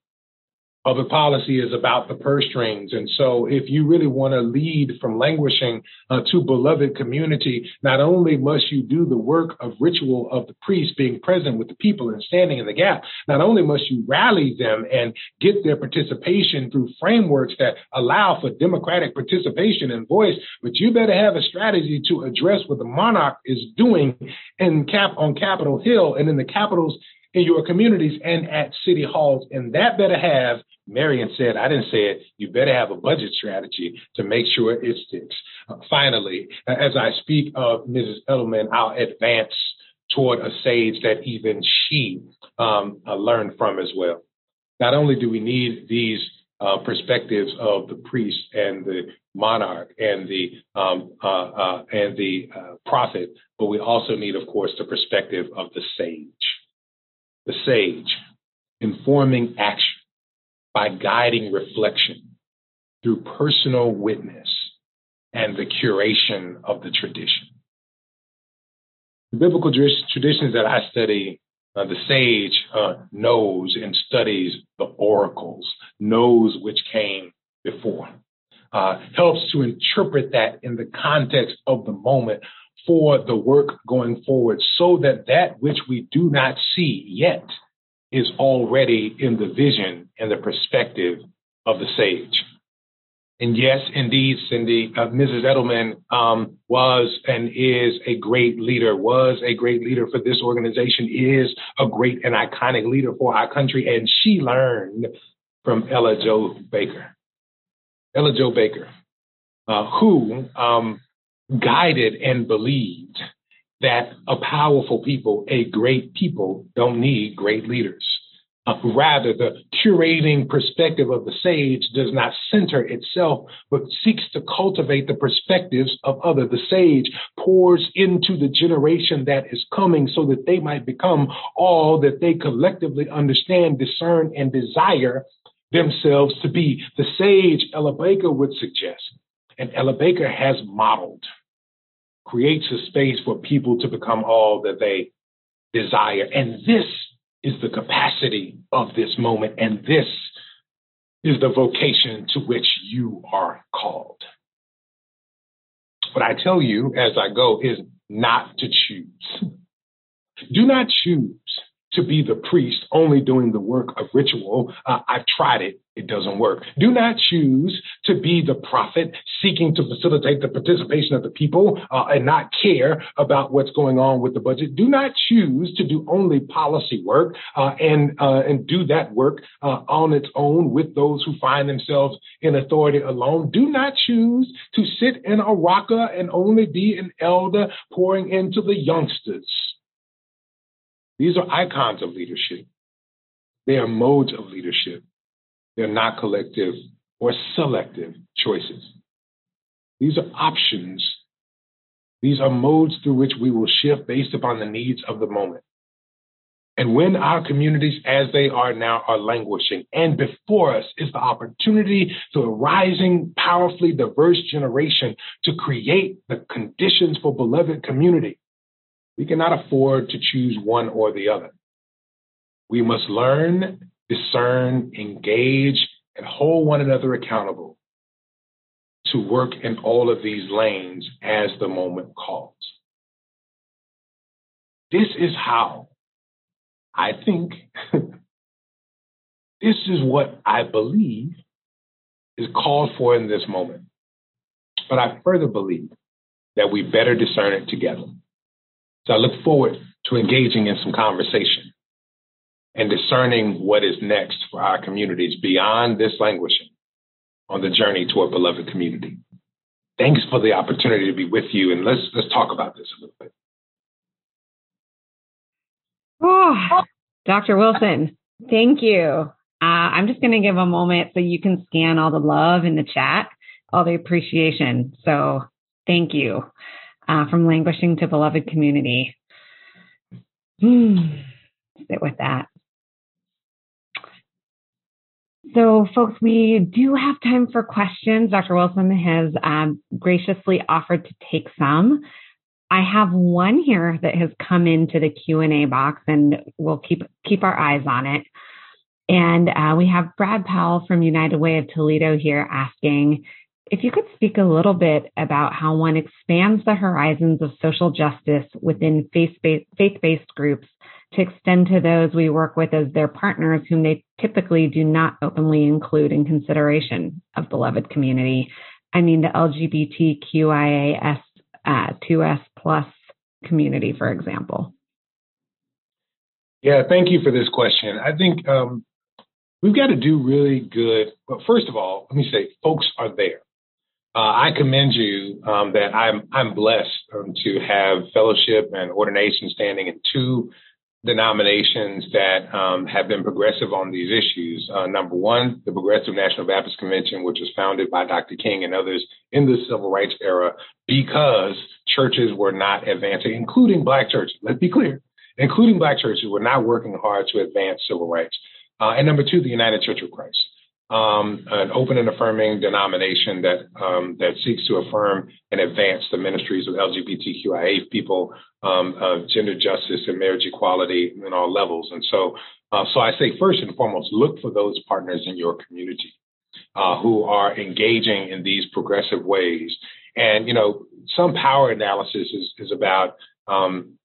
Public policy is about the purse strings. And so if you really want to lead from languishing uh, to beloved community, not only must you do the work of ritual of the priest being present with the people and standing in the gap, not only must you rally them and get their participation through frameworks that allow for democratic participation and voice, but you better have a strategy to address what the monarch is doing in cap on Capitol Hill and in the capitals in your communities and at city halls. And that better have, Marian said, I didn't say it, you better have a budget strategy to make sure it sticks. Uh, finally, as I speak of Mrs. Edelman, I'll advance toward a sage that even she um, uh, learned from as well. Not only do we need these uh, perspectives of the priest and the monarch and the um, uh, uh, and the uh, prophet, but we also need, of course, the perspective of the sage the sage, informing action by guiding reflection through personal witness and the curation of the tradition. The biblical traditions that I study, uh, the sage uh, knows and studies the oracles, knows which came before, uh, helps to interpret that in the context of the moment for the work going forward so that that which we do not see yet is already in the vision and the perspective of the sage. And yes, indeed, Cindy, uh, Mrs. Edelman um, was and is a great leader, was a great leader for this organization, is a great and iconic leader for our country. And she learned from Ella Jo Baker. Ella Jo Baker, uh, who um, guided and believed that a powerful people, a great people, don't need great leaders. Uh, rather, the curating perspective of the sage does not center itself, but seeks to cultivate the perspectives of others. The sage pours into the generation that is coming so that they might become all that they collectively understand, discern, and desire themselves to be. The sage, Ella Baker would suggest, and Ella Baker has modeled creates a space for people to become all that they desire. And this is the capacity of this moment. And this is the vocation to which you are called. What I tell you as I go is not to choose. Do not choose to be the priest only doing the work of ritual. Uh, I've tried it. It doesn't work. Do not choose to be the prophet seeking to facilitate the participation of the people uh, and not care about what's going on with the budget. Do not choose to do only policy work uh, and uh, and do that work uh, on its own with those who find themselves in authority alone. Do not choose to sit in a rocker and only be an elder pouring into the youngsters. These are icons of leadership. They are modes of leadership. They're not collective or selective choices. These are options. These are modes through which we will shift based upon the needs of the moment. And when our communities, as they are now, are languishing, and before us is the opportunity to a rising, powerfully diverse generation to create the conditions for beloved community, we cannot afford to choose one or the other. We must learn, discern, engage, and hold one another accountable to work in all of these lanes as the moment calls. This is how I think, (laughs) this is what I believe is called for in this moment. But I further believe that we better discern it together. So I look forward to engaging in some conversation and discerning what is next for our communities beyond this languishing on the journey toward beloved community. Thanks for the opportunity to be with you, and let's let's talk about this a little bit. Oh, Dr. Wilson, thank you. Uh, I'm just going to give a moment so you can scan all the love in the chat, all the appreciation. So thank you uh, from languishing to beloved community. Hmm. Sit with that. So, folks, we do have time for questions. Dr. Wilson has um, graciously offered to take some. I have one here that has come into the Q and A box, and we'll keep keep our eyes on it. And uh, we have Brad Powell from United Way of Toledo here asking if you could speak a little bit about how one expands the horizons of social justice within faith-based groups to extend to those we work with as their partners whom they typically do not openly include in consideration of beloved community. I mean the LGBTQIAS uh, 2S plus community, for example? Yeah, thank you for this question. I think um, we've got to do really good. But first of all, let me say, folks are there. Uh, I commend you um, that I'm I'm blessed um, to have fellowship and ordination standing in two denominations that um, have been progressive on these issues. Uh, number one, the Progressive National Baptist Convention, which was founded by Dr. King and others in the civil rights era because churches were not advancing, including black churches. Let's be clear, including black churches were not working hard to advance civil rights. Uh, and number two, the United Church of Christ um, an open and affirming denomination that um, that seeks to affirm and advance the ministries of LGBTQIA people, um, uh, gender justice and marriage equality in all levels. And so, uh, so I say first and foremost, look for those partners in your community uh, who are engaging in these progressive ways. And you know, some power analysis is is about um,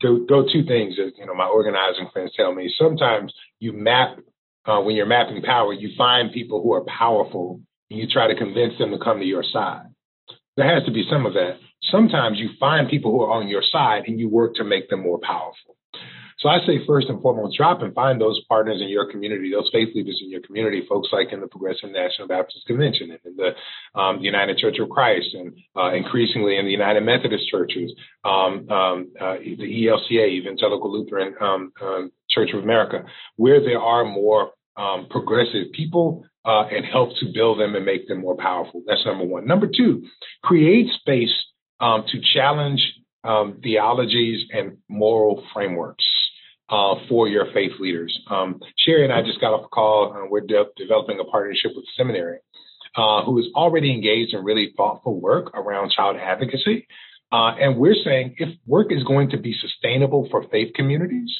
go, go two things. You know, my organizing friends tell me sometimes you map uh, when you're mapping power, you find people who are powerful and you try to convince them to come to your side. There has to be some of that. Sometimes you find people who are on your side and you work to make them more powerful. So I say first and foremost, drop and find those partners in your community, those faith leaders in your community, folks like in the Progressive National Baptist Convention and in the, um, United Church of Christ, and uh, increasingly in the United Methodist churches, um, um, uh, the ELCA, Evangelical Lutheran um, um, Church of America, where there are more um, progressive people uh, and help to build them and make them more powerful. That's number one. Number two, create space um, to challenge um, theologies and moral frameworks. Uh, for your faith leaders. Um, Sheri and I just got off a call. Uh, we're de- developing a partnership with seminary uh, who is already engaged in really thoughtful work around child advocacy. Uh, and we're saying if work is going to be sustainable for faith communities,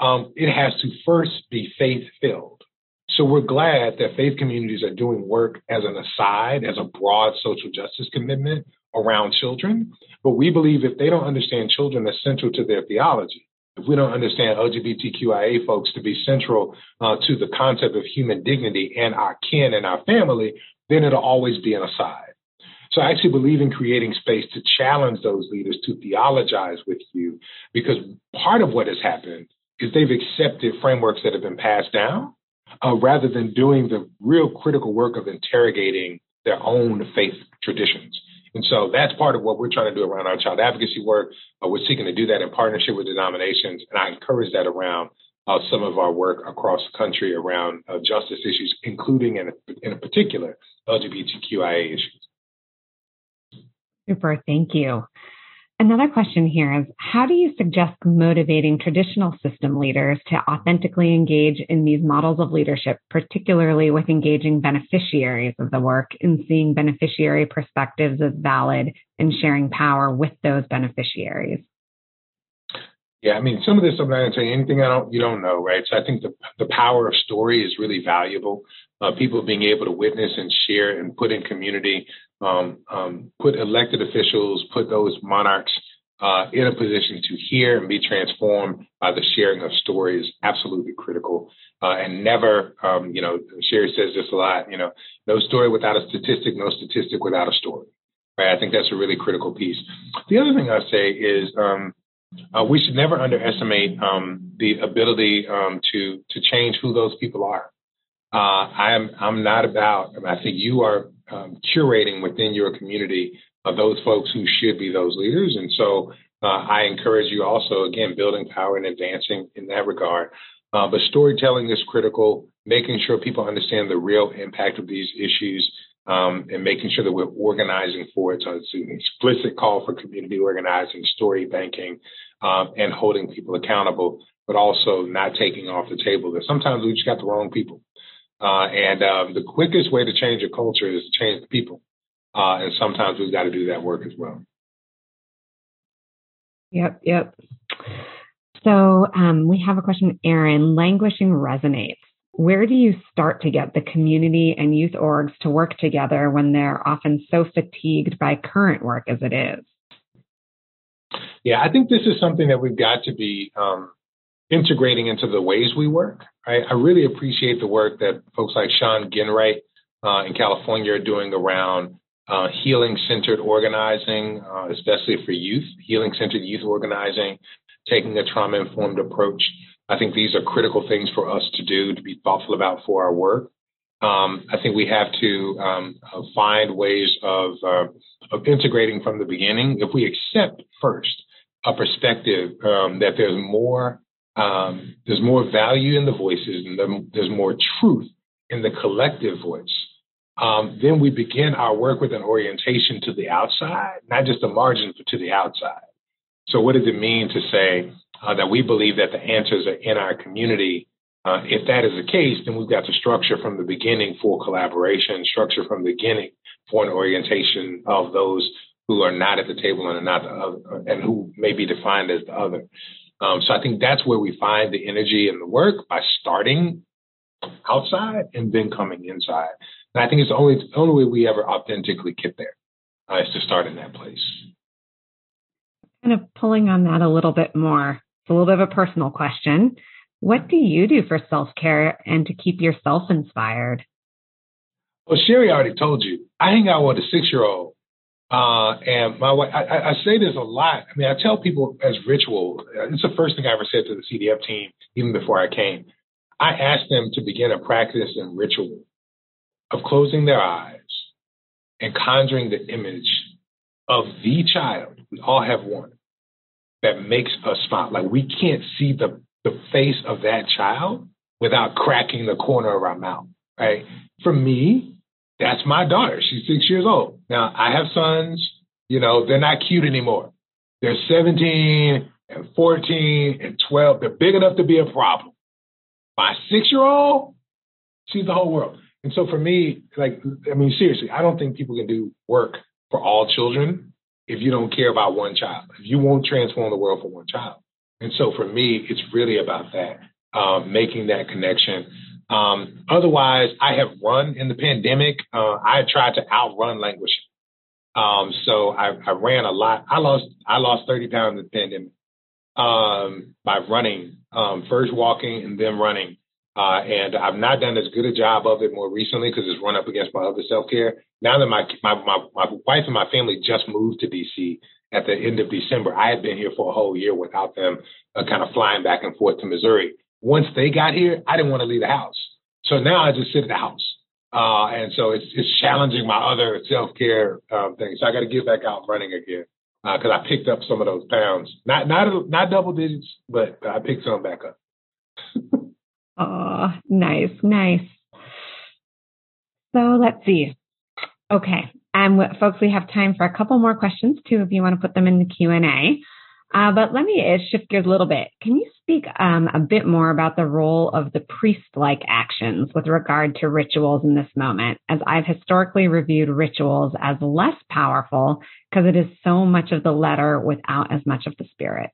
um, it has to first be faith filled. So we're glad that faith communities are doing work as an aside, as a broad social justice commitment around children. But we believe if they don't understand children as central to their theology, if we don't understand LGBTQIA folks to be central uh, to the concept of human dignity and our kin and our family, then it'll always be an aside. So I actually believe in creating space to challenge those leaders to theologize with you because part of what has happened is they've accepted frameworks that have been passed down uh, rather than doing the real critical work of interrogating their own faith traditions. And so that's part of what we're trying to do around our child advocacy work. Uh, we're seeking to do that in partnership with denominations, and I encourage that around uh, some of our work across the country around uh, justice issues, including in, in particular LGBTQIA issues. Super, thank you. Another question here is How do you suggest motivating traditional system leaders to authentically engage in these models of leadership, particularly with engaging beneficiaries of the work and seeing beneficiary perspectives as valid and sharing power with those beneficiaries? Yeah, I mean, some of this I'm not going to you anything I don't you don't know, right? So I think the the power of story is really valuable. Uh, people being able to witness and share and put in community um, um, put elected officials, put those monarchs uh, in a position to hear and be transformed by the sharing of stories absolutely critical. Uh, and never, um, you know, Sheri says this a lot, you know, no story without a statistic, no statistic without a story. Right? I think that's a really critical piece. The other thing I say is um, uh, we should never underestimate um, the ability um, to to change who those people are. Uh, I'm I'm not about. I, think you are um, curating within your community of those folks who should be those leaders, and so uh, I encourage you also again building power and advancing in that regard. Uh, but storytelling is critical. Making sure people understand the real impact of these issues um, and making sure that we're organizing for it. So it's an explicit call for community organizing, story banking, um, and holding people accountable, but also not taking off the table that sometimes we just got the wrong people. Uh, and um, the quickest way to change a culture is to change the people. Uh, and sometimes we've got to do that work as well. Yep, yep. So um, we have a question, Aaron. Languishing resonates where do you start to get the community and youth orgs to work together when they're often so fatigued by current work as it is? Yeah, I think this is something that we've got to be um, integrating into the ways we work. I, I, really appreciate the work that folks like Shawn Ginwright uh, in California are doing around uh, healing centered organizing, uh, especially for youth, healing centered youth organizing, taking a trauma informed approach. I think these are critical things for us to do to be thoughtful about for our work. Um, I think we have to um, uh, find ways of, uh, of integrating from the beginning. If we accept first a perspective um, that there's more um, there's more value in the voices and there's more truth in the collective voice, um, then we begin our work with an orientation to the outside, not just the margin, but to the outside. So, what does it mean to say uh, that we believe that the answers are in our community. Uh, if that is the case, then we've got to structure from the beginning for collaboration, structure from the beginning for an orientation of those who are not at the table and are not the other, and who may be defined as the other. Um, so I think that's where we find the energy and the work by starting outside and then coming inside. And I think it's the only the only way we ever authentically get there uh, is to start in that place. Kind of pulling on that a little bit more. It's a little bit of a personal question. What do you do for self care and to keep yourself inspired? Well, Sheri already told you. I hang out with a six year old. Uh, and my wife, I, I, say this a lot. I mean, I tell people as ritual, it's the first thing I ever said to the CDF team, even before I came. I asked them to begin a practice and ritual of closing their eyes and conjuring the image of the child. We all have one that makes us smile. Like we can't see the, the face of that child without cracking the corner of our mouth, right? For me, that's my daughter. She's six years old. Now I have sons, you know, they're not cute anymore. They're 17 and 14 and 12. They're big enough to be a problem. My six year old, she's the whole world. And so for me, like, I mean, seriously, I don't think people can do work for all children if you don't care about one child, if you won't transform the world for one child. And so for me, it's really about that, um, making that connection. Um, otherwise, I have run in the pandemic. Uh, I tried to outrun languishing. Um, so I, I, ran a lot. I lost I lost 30 pounds in the pandemic um, by running, um, first walking and then running. Uh, and I've not done as good a job of it more recently because it's run up against my other self care. Now that my, my, my, my wife and my family just moved to DC at the end of December, I had been here for a whole year without them uh, kind of flying back and forth to Missouri. Once they got here, I didn't want to leave the house. So now I just sit in the house. Uh, and so it's, it's challenging my other self care um, things. So I got to get back out running again because uh, I picked up some of those pounds. Not not not double digits, but I picked some back up. (laughs) Oh, nice, nice. So let's see. Okay, um, folks, we have time for a couple more questions too, if you want to put them in the Q and A. Uh, but let me uh, shift gears a little bit. Can you speak um, a bit more about the role of the priest-like actions with regard to rituals in this moment? As I've historically reviewed rituals as less powerful because it is so much of the letter without as much of the spirit.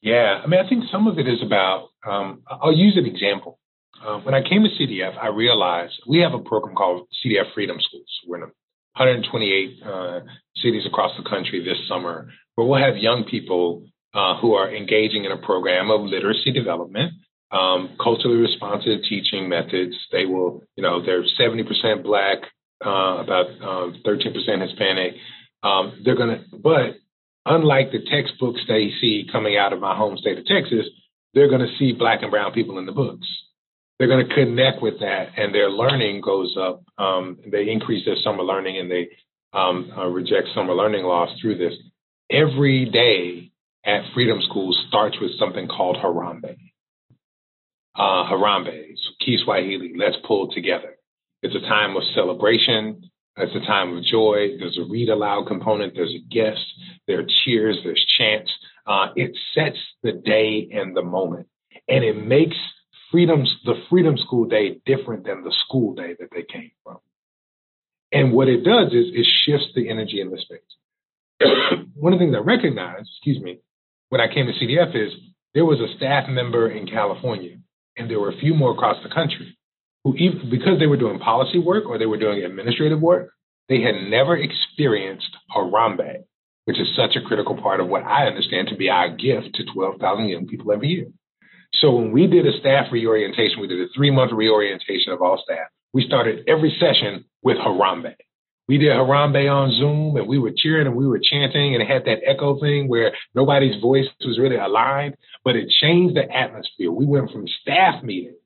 Yeah, I mean, I think some of it is about. Um, I'll use an example. Uh, when I came to CDF, I realized we have a program called CDF Freedom Schools. We're in 128 uh, cities across the country this summer, where we'll have young people uh, who are engaging in a program of literacy development, um, culturally responsive teaching methods. They will, you know, they're 70% Black, uh, about 13% um, Hispanic. Um, they're going to, but unlike the textbooks they see coming out of my home state of Texas, they're going to see Black and Brown people in the books. They're going to connect with that, and their learning goes up. Um, they increase their summer learning, and they um, uh, reject summer learning loss through this. Every day at Freedom School starts with something called Harambee. Uh, Harambee, Kiswahili, let's pull together. It's a time of celebration. It's a time of joy. There's a read aloud component. There's a guest. There are cheers. There's chants. Uh, it sets the day and the moment, and it makes freedoms the Freedom School Day different than the school day that they came from. And what it does is it shifts the energy in the space. One of the things I recognized, excuse me, when I came to CDF is there was a staff member in California, and there were a few more across the country who, even, because they were doing policy work or they were doing administrative work, they had never experienced Harambee, which is such a critical part of what I understand to be our gift to 12,000 young people every year. So when we did a staff reorientation, we did a three month reorientation of all staff. We started every session with Harambe. We did Harambee on Zoom and we were cheering and we were chanting and it had that echo thing where nobody's voice was really aligned, but it changed the atmosphere. We went from staff meeting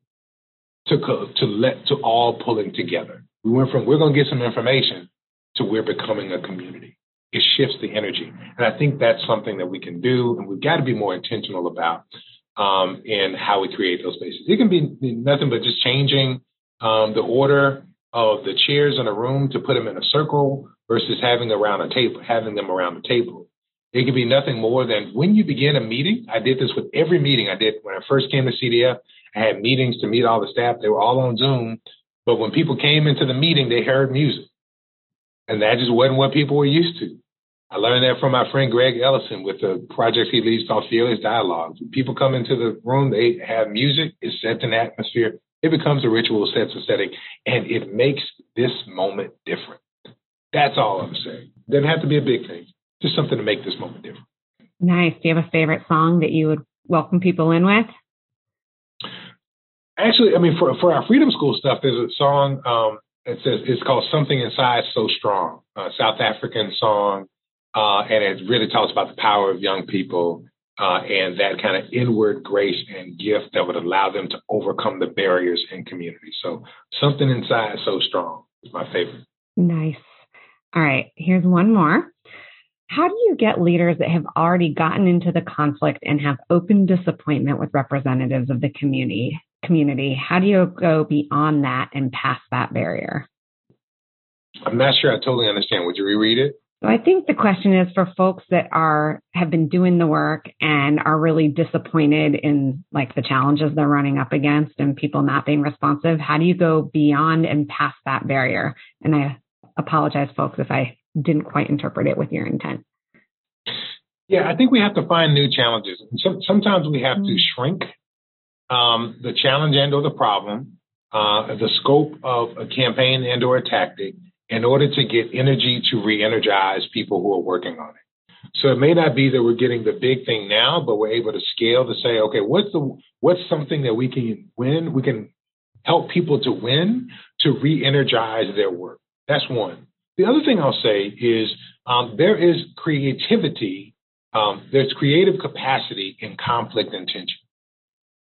to, to let, to all pulling together. We went from, we're going to get some information to we're becoming a community. It shifts the energy. And I think that's something that we can do and we've got to be more intentional about um, in how we create those spaces. It can be nothing but just changing um, the order of the chairs in a room to put them in a circle versus having around a table, having them around the table. It could be nothing more than when you begin a meeting. I did this with every meeting I did when I first came to CDF. I had meetings to meet all the staff. They were all on Zoom. But when people came into the meeting, they heard music. And that just wasn't what people were used to. I learned that from my friend Greg Ellison with the project he leads called Fearless Dialogues. When people come into the room, they have music, it sets an atmosphere, it becomes a ritual, sets a setting, and it makes this moment different. That's all I'm saying. Doesn't have to be a big thing, just something to make this moment different. Nice. Do you have a favorite song that you would welcome people in with? Actually, I mean, for for our Freedom School stuff, there's a song. Um, it says it's called "Something Inside So Strong," a South African song, uh, and it really talks about the power of young people uh, and that kind of inward grace and gift that would allow them to overcome the barriers in community. So something inside so strong is my favorite. Nice. All right, here's one more. How do you get leaders that have already gotten into the conflict and have open disappointment with representatives of the community? Community. How do you go beyond that and past that barrier? I'm not sure I totally understand. Would you reread it? So I think the question is for folks that are have been doing the work and are really disappointed in like the challenges they're running up against and people not being responsive. How do you go beyond and past that barrier? And I apologize, folks, if I didn't quite interpret it with your intent. Yeah, I think we have to find new challenges. Some, sometimes we have mm-hmm. to shrink um, the challenge and or the problem, uh, the scope of a campaign and or a tactic in order to get energy to re-energize people who are working on it. So it may not be that we're getting the big thing now, but we're able to scale to say, okay, what's the what's something that we can win? We can help people to win to re-energize their work. That's one. The other thing I'll say is um, there is creativity, um, there's creative capacity in conflict and tension.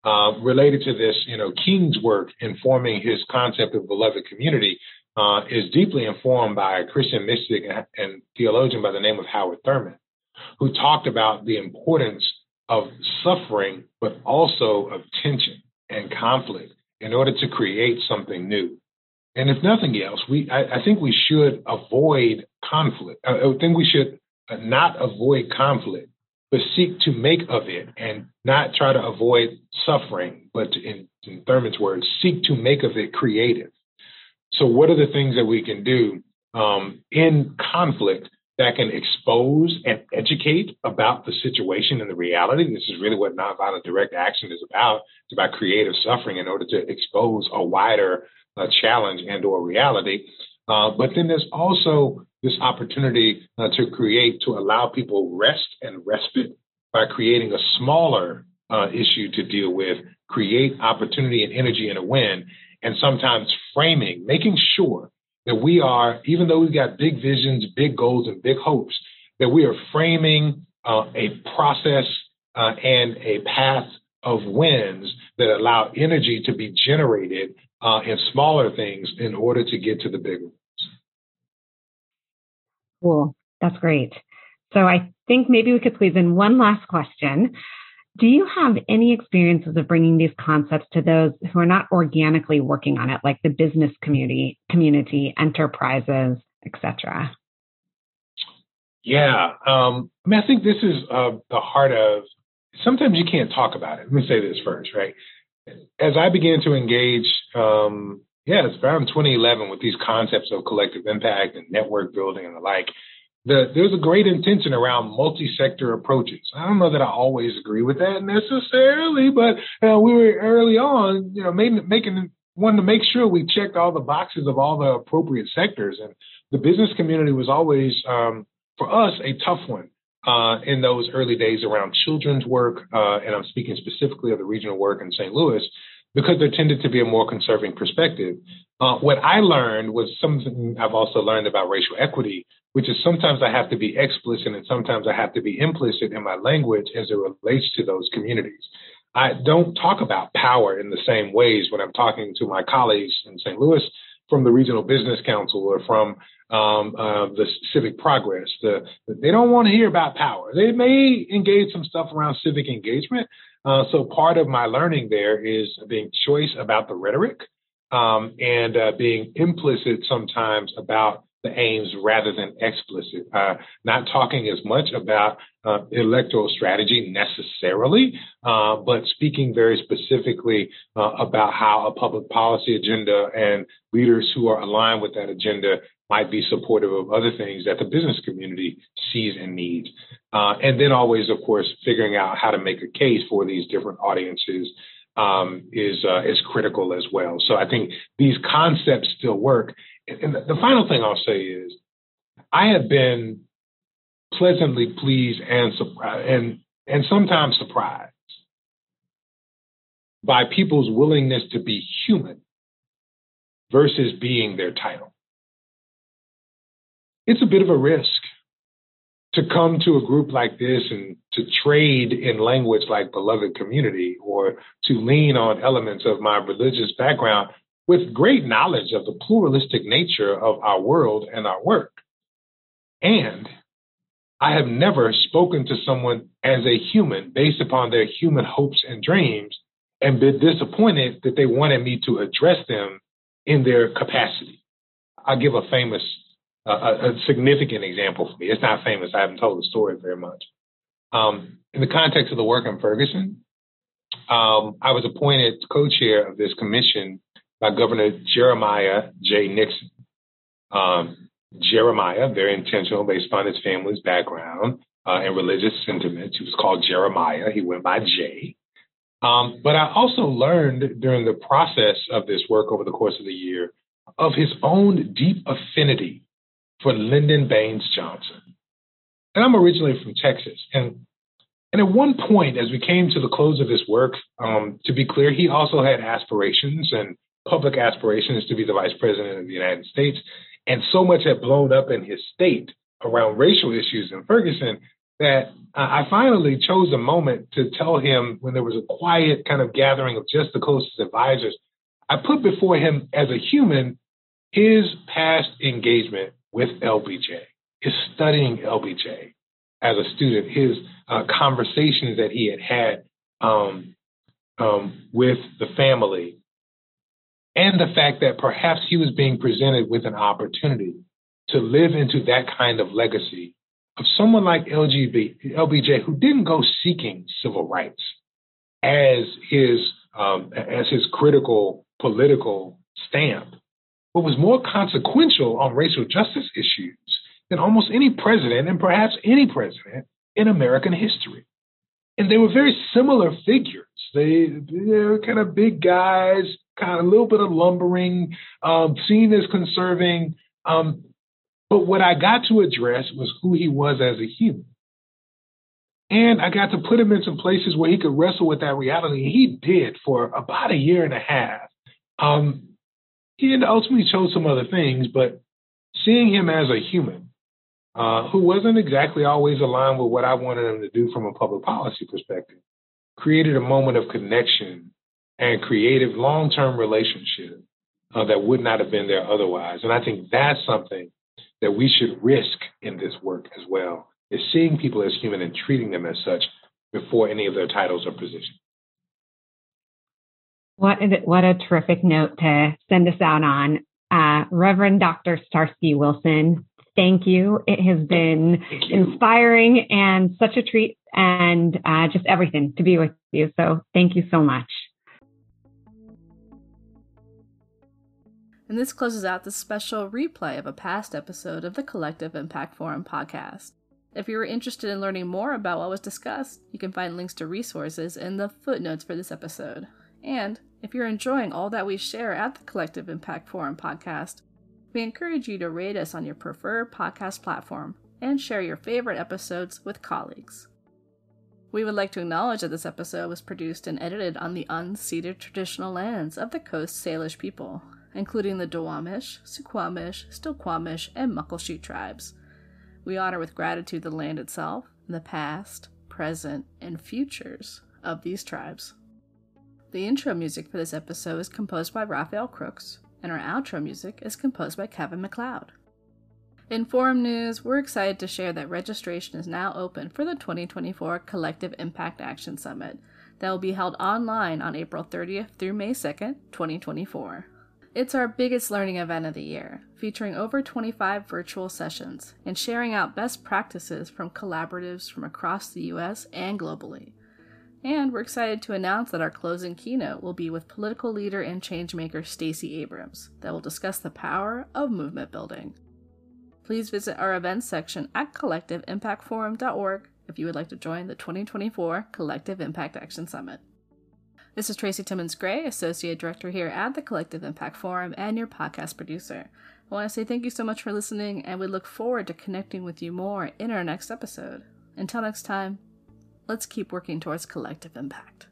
Uh, related to this, you know, King's work in forming his concept of beloved community uh, is deeply informed by a Christian mystic and theologian by the name of Howard Thurman, who talked about the importance of suffering, but also of tension and conflict in order to create something new. And if nothing else, we I, I think we should avoid conflict. I, I think we should not avoid conflict, but seek to make of it and not try to avoid suffering, but to, in, in Thurman's words, seek to make of it creative. So, what are the things that we can do um, in conflict that can expose and educate about the situation and the reality? This is really what nonviolent direct action is about. It's about creative suffering in order to expose a wider uh, challenge and/or reality. Uh, but then there's also this opportunity uh, to create, to allow people rest and respite by creating a smaller uh, issue to deal with, create opportunity and energy and a win, and sometimes framing, making sure that we are, even though we've got big visions, big goals, and big hopes, that we are framing uh, a process uh, and a path of wins that allow energy to be generated uh, in smaller things in order to get to the bigger ones. Cool. That's great. So I think maybe we could squeeze in one last question. Do you have any experiences of bringing these concepts to those who are not organically working on it, like the business community, community, enterprises, etc.? Yeah, um, I mean, I think this is uh, the heart of. Sometimes you can't talk about it. Let me say this first, right? As I began to engage, um, yeah, it's around 2011 with these concepts of collective impact and network building and the like the, there's a great intention around multi-sector approaches. I don't know that I always agree with that necessarily, but uh, we were early on, you know, making, making to make sure we checked all the boxes of all the appropriate sectors, and the business community was always, um, for us, a tough one. Uh, in those early days around children's work, uh, and I'm speaking specifically of the regional work in St. Louis, because there tended to be a more conserving perspective. Uh, what I learned was something I've also learned about racial equity, which is sometimes I have to be explicit and sometimes I have to be implicit in my language as it relates to those communities. I don't talk about power in the same ways when I'm talking to my colleagues in St. Louis from the Regional Business Council or from um, uh, the Civic Progress. The, they don't want to hear about power. They may engage some stuff around civic engagement. Uh, so part of my learning there is being choice about the rhetoric um, and uh, being implicit sometimes about the aims rather than explicit. Uh, not talking as much about uh, electoral strategy necessarily, uh, but speaking very specifically uh, about how a public policy agenda and leaders who are aligned with that agenda might be supportive of other things that the business community sees and needs. Uh, and then always, of course, figuring out how to make a case for these different audiences um, is uh, is critical as well. So I think these concepts still work. And the, final thing I'll say is, I have been pleasantly pleased and surprised, and and sometimes surprised by people's willingness to be human versus being their title. It's a bit of a risk to come to a group like this and to trade in language like beloved community or to lean on elements of my religious background with great knowledge of the pluralistic nature of our world and our work. And I have never spoken to someone as a human based upon their human hopes and dreams and been disappointed that they wanted me to address them in their capacity. I'll give a famous a, a, significant example for me. It's not famous. I haven't told the story very much. Um, in the context of the work in Ferguson, um, I was appointed co-chair of this commission by Governor Jeremiah J. Nixon. Um, Jeremiah, very intentional based on his family's background uh, and religious sentiments. He was called Jeremiah. He went by Jay. Um, but I also learned during the process of this work over the course of the year of his own deep affinity for Lyndon Baines Johnson. And I'm originally from Texas. And, and at one point, as we came to the close of this work, um, to be clear, he also had aspirations and public aspirations to be the vice president of the United States. And so much had blown up in his state around racial issues in Ferguson that I finally chose a moment to tell him when there was a quiet kind of gathering of just the closest advisors. I put before him as a human his past engagement with LBJ, his studying LBJ as a student, his uh, conversations that he had had um, um, with the family, and the fact that perhaps he was being presented with an opportunity to live into that kind of legacy of someone like LGB, LBJ who didn't go seeking civil rights as his um, as his critical political stamp, but was more consequential on racial justice issues than almost any president, and perhaps any president in American history. And they were very similar figures. They, they were kind of big guys, kind of a little bit of lumbering, um, seen as conserving, Um, but what I got to address was who he was as a human. And I got to put him in some places where he could wrestle with that reality. He did for about a year and a half. Um, he ultimately chose some other things, but seeing him as a human uh, who wasn't exactly always aligned with what I wanted him to do from a public policy perspective created a moment of connection and creative long term relationship uh, that would not have been there otherwise. And I think that's something that we should risk in this work as well is seeing people as human and treating them as such before any of their titles or positions. What a, what a terrific note to send us out on. Uh, Reverend Dr. Starsky Wilson, thank you. It has been inspiring and such a treat and uh, just everything to be with you. So thank you so much. And this closes out the special replay of a past episode of the Collective Impact Forum podcast. If you were interested in learning more about what was discussed, you can find links to resources in the footnotes for this episode. And if you're enjoying all that we share at the Collective Impact Forum podcast, we encourage you to rate us on your preferred podcast platform and share your favorite episodes with colleagues. We would like to acknowledge that this episode was produced and edited on the unceded traditional lands of the Coast Salish people including the Duwamish, Suquamish, Stillaguamish, and Muckleshoot tribes. We honor with gratitude the land itself the past, present, and futures of these tribes. The intro music for this episode is composed by Rafael Krux, and our outro music is composed by Kevin MacLeod. In Forum News, we're excited to share that registration is now open for the 2024 Collective Impact Action Summit that will be held online on April 30th through May 2nd, 2024. It's our biggest learning event of the year, featuring over 25 virtual sessions and sharing out best practices from collaboratives from across the US and globally. And we're excited to announce that our closing keynote will be with political leader and changemaker Stacey Abrams that will discuss the power of movement building. Please visit our events section at collectiveimpactforum.org if you would like to join the 2024 Collective Impact Action Summit. This is Tracy Timmons Gray, Associate Director here at the Collective Impact Forum and your podcast producer. I want to say thank you so much for listening, and we look forward to connecting with you more in our next episode. Until next time, let's keep working towards collective impact.